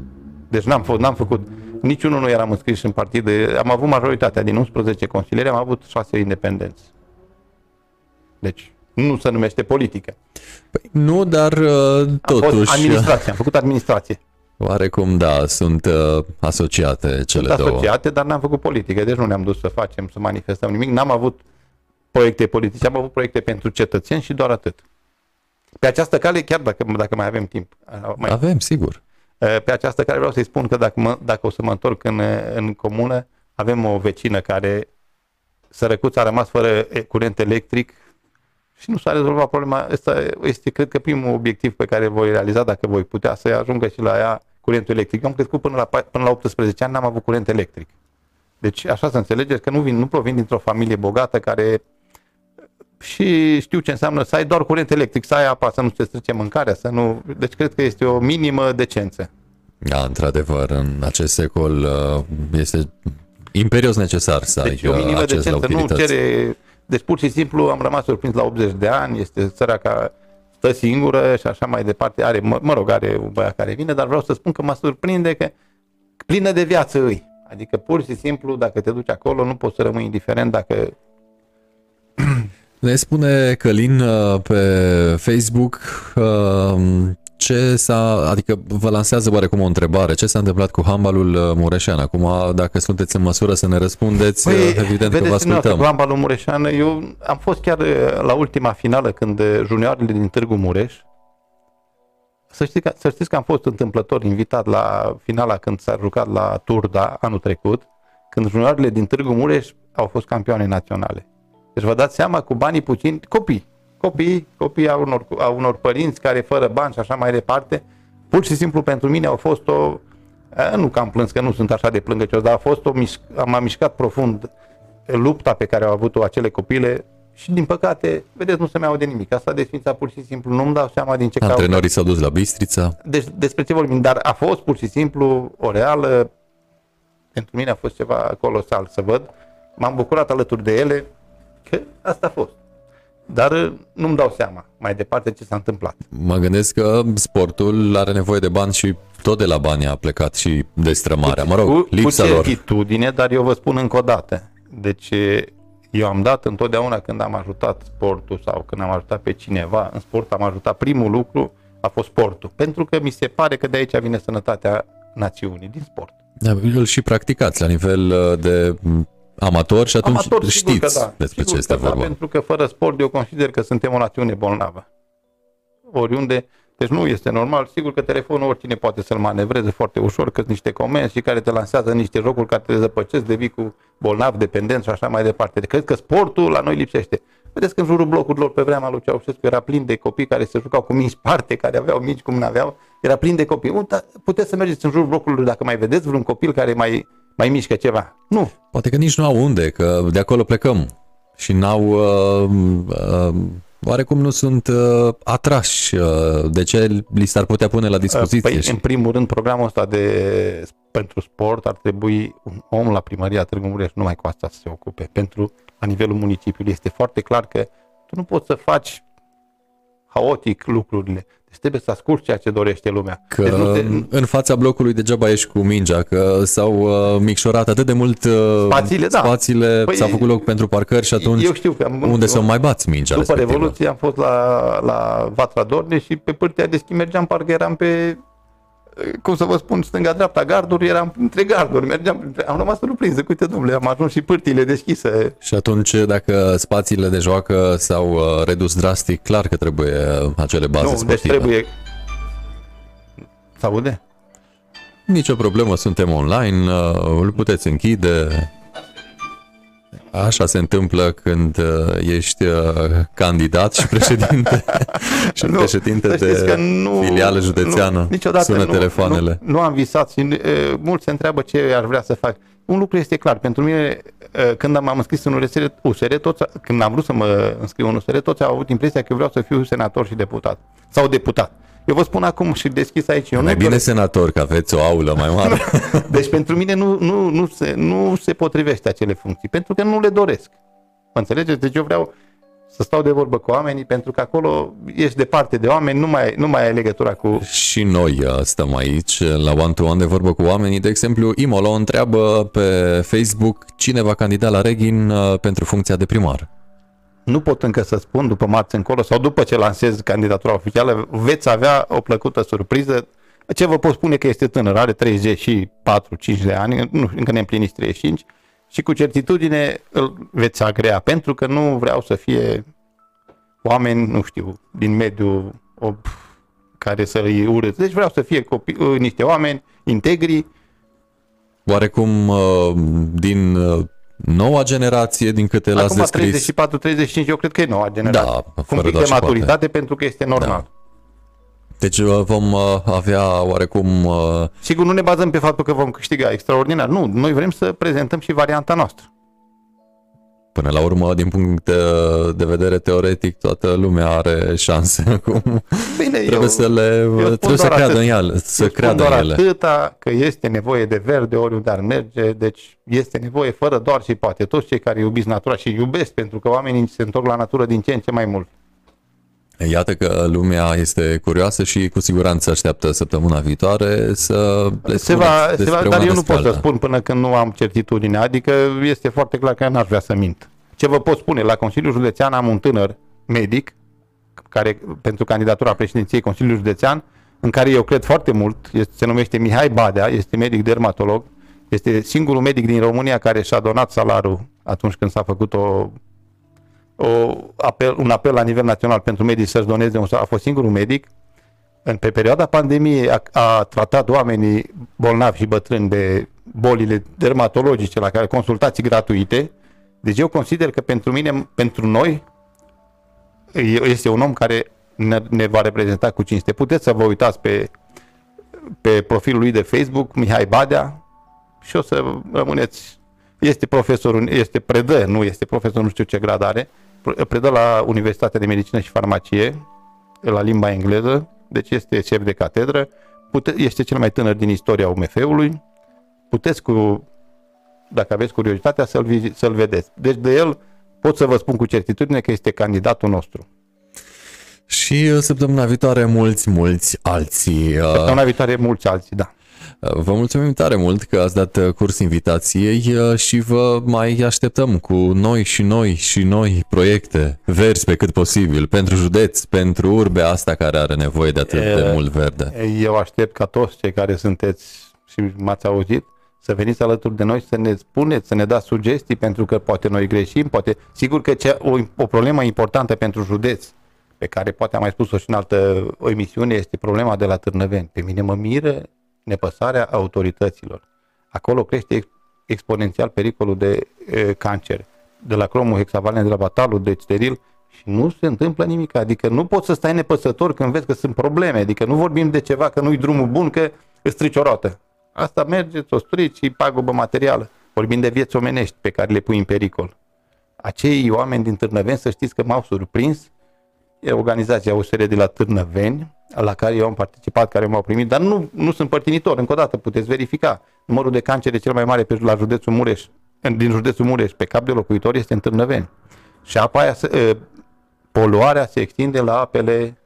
Deci n-am, fost, n-am făcut, niciunul nu eram înscris în partid. Am avut majoritatea din 11 consilieri, am avut șase independenți. Deci nu se numește politică. Păi, nu, dar uh, Am fost totuși administrație, am (laughs) făcut administrație. Oarecum, da, sunt uh, asociate cele Sunt două. asociate, dar n-am făcut politică, deci nu ne-am dus să facem, să manifestăm nimic. N-am avut proiecte politice, am avut proiecte pentru cetățeni și doar atât. Pe această cale, chiar dacă, dacă mai avem timp, uh, mai, Avem, sigur. uh, pe această cale vreau să-i spun că dacă, mă, dacă o să mă întorc în, uh, în comună, avem o vecină care sărăcuța a rămas fără e, curent electric și nu s-a rezolvat problema. Asta este, cred că, primul obiectiv pe care îl voi realiza dacă voi putea să ajungă și la ea curentul electric. Eu am crescut până la, pa- până la 18 ani, n-am avut curent electric. Deci așa să înțelegeți că nu, vin, nu provin dintr-o familie bogată care și știu ce înseamnă să ai doar curent electric, să ai apa, să nu te strice mâncarea, să nu... Deci cred că este o minimă decență. Da, într-adevăr, în acest secol uh, este imperios necesar să Deci ai o uh, minimă acces la decență nu utilități. cere... Deci pur și simplu am rămas surprins la 80 de ani, este săraca stă singură și așa mai departe. Are, mă, mă rog, are un băiat care vine, dar vreau să spun că mă surprinde că plină de viață îi. Adică pur și simplu, dacă te duci acolo, nu poți să rămâi indiferent dacă Ne spune Călin uh, pe Facebook uh, ce s-a, adică vă lansează oarecum o întrebare, ce s-a întâmplat cu handbalul uh, mureșean? Acum, dacă sunteți în măsură să ne răspundeți, uh, evident că vă dumneavoastră, ascultăm. cu handbalul mureșean, eu am fost chiar uh, la ultima finală când uh, junioarele din Târgu Mureș, să știți, că, să știți că am fost întâmplător invitat la finala când s-a jucat la Turda anul trecut, când junioarele din Târgu Mureș au fost campioane naționale. Deci vă dați seama, cu banii puțini, copii, copii, copii a unor, a unor părinți care fără bani și așa mai departe, pur și simplu pentru mine au fost o, a, nu că am plâns, că nu sunt așa de plângăcios, dar a fost o, mișc- m-a mișcat profund lupta pe care au avut-o acele copile și din păcate, vedeți, nu se mai aude nimic. Asta desfința pur și simplu, nu-mi dau seama din ce cauză. Antrenorii s-au dus la Bistrița. Deci despre ce vorbim, dar a fost pur și simplu o reală, pentru mine a fost ceva colosal să văd. M-am bucurat alături de ele că asta a fost. Dar uh, nu-mi dau seama mai departe ce s-a întâmplat. Mă gândesc că sportul are nevoie de bani și tot de la bani a plecat și destrămarea. Mă rog, cu, lipsa cu lor. certitudine, dar eu vă spun încă o dată. Deci eu am dat întotdeauna când am ajutat sportul sau când am ajutat pe cineva în sport, am ajutat primul lucru a fost sportul. Pentru că mi se pare că de aici vine sănătatea națiunii, din sport. Da, îl și practicați la nivel uh, de m, amator și atunci Amator, sigur știți că da. despre sigur ce este că da, vorba. pentru că fără sport eu consider că suntem o națiune bolnavă. Oriunde, deci nu este normal, sigur că telefonul oricine poate să-l manevreze foarte ușor, că sunt niște comenzi și care te lansează în niște jocuri care te zăpăcesc, devii cu bolnav, dependent și așa mai departe. Deci cred că sportul la noi lipsește. Vedeți că în jurul blocurilor pe vremea lui Ceaușescu era plin de copii care se jucau cu minci parte, care aveau minci cum n-aveau, era plin de copii. Un, da, puteți să mergeți în jurul blocurilor dacă mai vedeți vreun copil care mai, mai mișcă ceva. Nu, Poate că nici nu au unde, că de acolo plecăm și n-au, uh, uh, oarecum nu sunt uh, atrași. Uh, de ce li s-ar putea pune la dispoziție? Păi, și... în primul rând, programul ăsta de, pentru sport ar trebui un om la primăria Târgu Mureș numai cu asta să se ocupe. Pentru, la nivelul municipiului, este foarte clar că tu nu poți să faci haotic lucrurile. Deci trebuie să asculti ceea ce dorește lumea. Că deci nu te, în fața blocului degeaba ești cu mingea, că s-au uh, micșorat atât de mult uh, Spațiile, da. spațiile Păi, s-a făcut loc pentru parcări și atunci eu știu că am, unde să o mai bați mingea După respectivă? Revoluție am fost la, la Vatra Dorne și pe pârtea de schi mergeam, parcă eram pe, cum să vă spun, stânga-dreapta garduri, eram între garduri, mergeam, am rămas surprins, zic, uite domnule, am ajuns și pârtile deschise. Și atunci, dacă spațiile de joacă s-au uh, redus drastic, clar că trebuie uh, acele baze nu, deci sportive. trebuie... Se aude? Nicio problemă, suntem online, uh, îl puteți închide. Așa se întâmplă când uh, ești uh, candidat și președinte (laughs) și Nu, președinte să știți de că nu- filială județeană. Nu, niciodată Sună nu, telefoanele. Nu, nu am visat și e, mulți se întreabă ce ar vrea să fac. Un lucru este clar, pentru mine, e, când am înscris în USR, USR toți, când am vrut să mă înscriu în USR, toți au avut impresia că eu vreau să fiu senator și deputat. Sau deputat. Eu vă spun acum și deschis aici. Eu Mai nu bine doresc- senator, că aveți o aulă mai mare. (laughs) Deci pentru mine nu, nu, nu, se, nu se potrivește acele funcții, pentru că nu le doresc. Mă înțelegeți? Deci eu vreau să stau de vorbă cu oamenii, pentru că acolo ești departe de oameni, nu mai, nu mai ai legătura cu... și noi uh, stăm aici la one-to-one de vorbă cu oamenii. De exemplu, Imolo întreabă pe Facebook cine va candida la Reghin uh, pentru funcția de primar. Nu pot încă să spun după marți încolo sau după ce lansez candidatura oficială, veți avea o plăcută surpriză. Ce vă pot spune că este tânăr, are 34-5 de ani, nu, încă ne împliniți 35 și cu certitudine îl veți agrea, pentru că nu vreau să fie oameni, nu știu, din mediul o, care să îi urâți. Deci vreau să fie copii, uh, niște oameni integri. Oarecum uh, din uh, noua generație, din câte l-ați descris. 34-35, eu cred că e noua generație. Da, Cu un pic de maturitate, poate. pentru că este normal. Da. Deci vom avea oarecum... Sigur, nu ne bazăm pe faptul că vom câștiga extraordinar. Nu, noi vrem să prezentăm și varianta noastră. Până la urmă, din punct de, de vedere teoretic, toată lumea are șanse (laughs) acum. Bine, trebuie eu, să le trebuie să creadă atât, în ele, să creadă doar în ele. atâta că este nevoie de verde oriunde ar merge, deci este nevoie fără doar și poate toți cei care iubiți natura și iubesc pentru că oamenii se întorc la natură din ce în ce mai mult. Iată că lumea este curioasă și cu siguranță așteaptă săptămâna viitoare să le se va, se va, Dar eu nu pot alta. să spun până când nu am certitudine, adică este foarte clar că n-aș vrea să mint. Ce vă pot spune? La Consiliul Județean am un tânăr medic care pentru candidatura președinției Consiliului Județean, în care eu cred foarte mult, este, se numește Mihai Badea, este medic dermatolog, este singurul medic din România care și-a donat salariul atunci când s-a făcut o o, apel, un apel la nivel național pentru medici să-și doneze un a fost singurul medic. În, pe perioada pandemiei a, a tratat oamenii bolnavi și bătrâni de bolile dermatologice la care consultații gratuite. Deci eu consider că pentru mine, pentru noi, este un om care ne, ne va reprezenta cu cinste. Puteți să vă uitați pe, pe profilul lui de Facebook, Mihai Badea, și o să rămâneți este profesor, este predă, nu este profesor, nu știu ce grad are, predă la Universitatea de Medicină și Farmacie, la limba engleză, deci este șef de catedră, pute, este cel mai tânăr din istoria UMF-ului, puteți cu, dacă aveți curiozitatea, să-l, să-l vedeți. Deci de el pot să vă spun cu certitudine că este candidatul nostru. Și uh, săptămâna viitoare mulți, mulți alții. Uh, săptămâna viitoare mulți alții, da. Vă mulțumim tare mult că ați dat uh, curs invitației uh, și vă mai așteptăm cu noi și noi și noi proiecte verzi pe cât posibil pentru județ, pentru urbea asta care are nevoie de atât de mult verde. Eu aștept ca toți cei care sunteți și m-ați auzit să veniți alături de noi să ne spuneți, să ne dați sugestii, pentru că poate noi greșim, poate... Sigur că ce, o, o problemă importantă pentru județ, pe care poate am mai spus-o și în altă o emisiune, este problema de la Târnăveni. Pe mine mă miră nepăsarea autorităților. Acolo crește exponențial pericolul de e, cancer. De la cromul hexavalent, de la batalul, de steril și nu se întâmplă nimic. Adică nu poți să stai nepăsător când vezi că sunt probleme. Adică nu vorbim de ceva că nu-i drumul bun, că îți strici o roată. Asta merge, o strici și pagubă materială. Vorbim de vieți omenești pe care le pui în pericol. Acei oameni din Târnăveni, să știți că m-au surprins, e organizația USR de la Târnăveni, la care eu am participat, care m-au primit, dar nu, nu sunt părtinitor, încă o dată puteți verifica. Numărul de cancere cel mai mare pe, la județul Mureș, din județul Mureș, pe cap de locuitor, este în Târnăveni. Și apa aia, poluarea se extinde la apele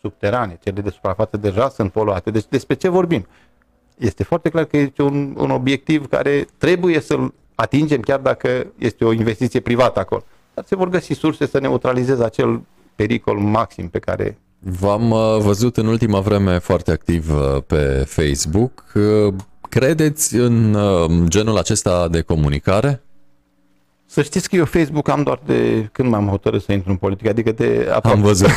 subterane, cele de suprafață deja sunt poluate. Deci despre ce vorbim? Este foarte clar că este un, un obiectiv care trebuie să-l atingem, chiar dacă este o investiție privată acolo. Dar se vor găsi surse să neutralizeze acel pericol maxim pe care V-am uh, văzut în ultima vreme foarte activ uh, pe Facebook. Uh, credeți în genul acesta de comunicare? Să știți că eu Facebook am doar de când m-am hotărât să intru în politică, adică de aproape. Am văzut.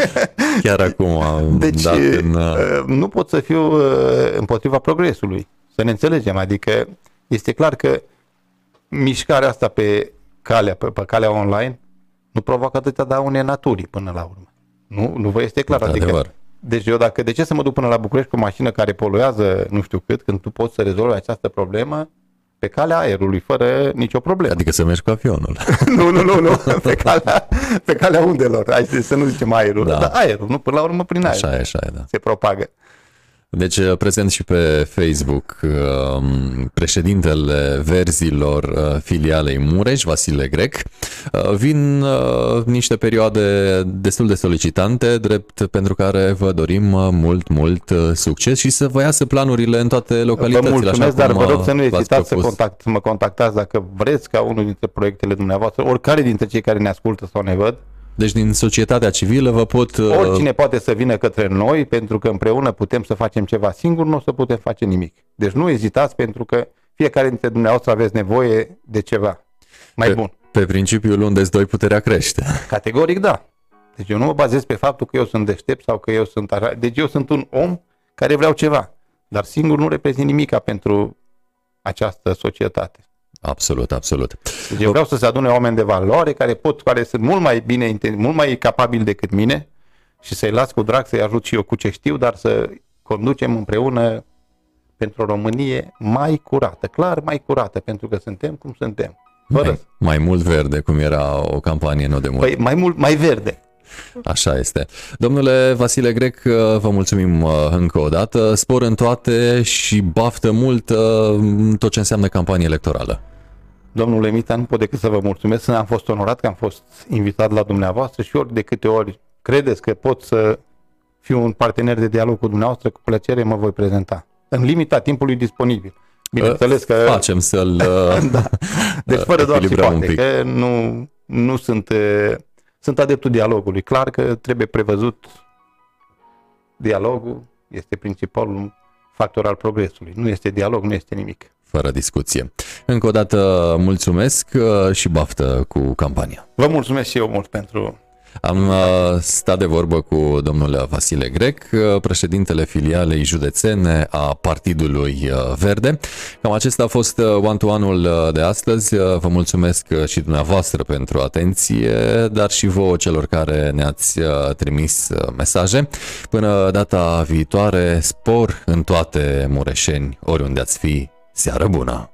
(laughs) Chiar acum am deci, dat în... nu pot să fiu împotriva progresului. Să ne înțelegem, adică este clar că mișcarea asta pe calea, pe, pe calea online nu provoacă atâtea daune naturii până la urmă. Nu, nu vă este clar. De adică, adevăr. deci eu dacă, de ce să mă duc până la București cu o mașină care poluează nu știu cât, când tu poți să rezolvi această problemă pe calea aerului, fără nicio problemă. Adică să mergi cu avionul. (laughs) nu, nu, nu, nu, (laughs) pe calea, pe calea undelor. Hai să nu zicem aerul, da. dar aerul, nu, până la urmă prin aer. Așa e, așa e, da. Se propagă. Deci uh, prezent și pe Facebook um, președintele verzilor uh, filialei Mureș, Vasile Grec. Uh, vin niște perioade destul de solicitante, drept pentru care vă dorim mult, mult succes și să vă iasă planurile în toate localitățile. Vă mulțumesc, dar vă rog să nu ezitați să, contact, să mă contactați dacă vreți ca unul dintre proiectele dumneavoastră, oricare dintre cei care ne ascultă sau ne văd, Deci din societatea civilă vă pot... uh, Oricine poate să vină către noi, pentru că împreună putem să facem ceva singur, nu o să putem face nimic. Deci nu ezitați, pentru că fiecare dintre dumneavoastră aveți nevoie de ceva mai pe, bun. Pe principiul unde doi puterea crește. Categoric da. Deci eu nu mă bazez pe faptul că eu sunt deștept sau că eu sunt așa. Deci eu sunt un om care vreau ceva, dar singur nu reprezint nimica pentru această societate. Absolut, absolut. Deci eu vreau să se adune oameni de valoare care pot, care sunt mult mai bine, inten- mult mai capabili decât mine și să-i las cu drag, să-i ajut și eu cu ce știu, dar să conducem împreună pentru o Românie mai curată, clar mai curată, pentru că suntem cum suntem. Fără, Mai, mai mult verde, cum era o campanie nu de mult. păi, mai mult, mai verde. Așa este. Domnule Vasile Grec, vă mulțumim uh, încă o dată. Spor în toate și baftă mult uh, în tot ce înseamnă campanie electorală. Domnule Mita, nu pot decât să vă mulțumesc. Am fost onorat că am fost invitat la dumneavoastră și ori de câte ori credeți că pot să fiu un partener de dialog cu dumneavoastră, cu plăcere mă voi prezenta. În limita timpului disponibil. Bineînțeles că... Facem să-l (laughs) da. Deci fără doar și echilibrăm un poate, pic. că nu, nu sunt, eh, sunt adeptul dialogului. Clar că trebuie prevăzut dialogul, este principalul factor al progresului. Nu este dialog, nu este nimic. Fără discuție. Încă o dată mulțumesc uh, și baftă cu campania. Vă mulțumesc și eu mult pentru Am uh, stat de vorbă cu domnul Vasile Grec, uh, președintele filialei județene a Partidului uh, Verde. Cam acesta a fost uh, one-to-one-ul uh, de astăzi. Uh, Vă mulțumesc uh, și dumneavoastră pentru atenție, dar și vouă celor care ne-ați uh, trimis uh, mesaje. Până data viitoare, spor în toate Mureșeni, oriunde ați fi. Seară bună!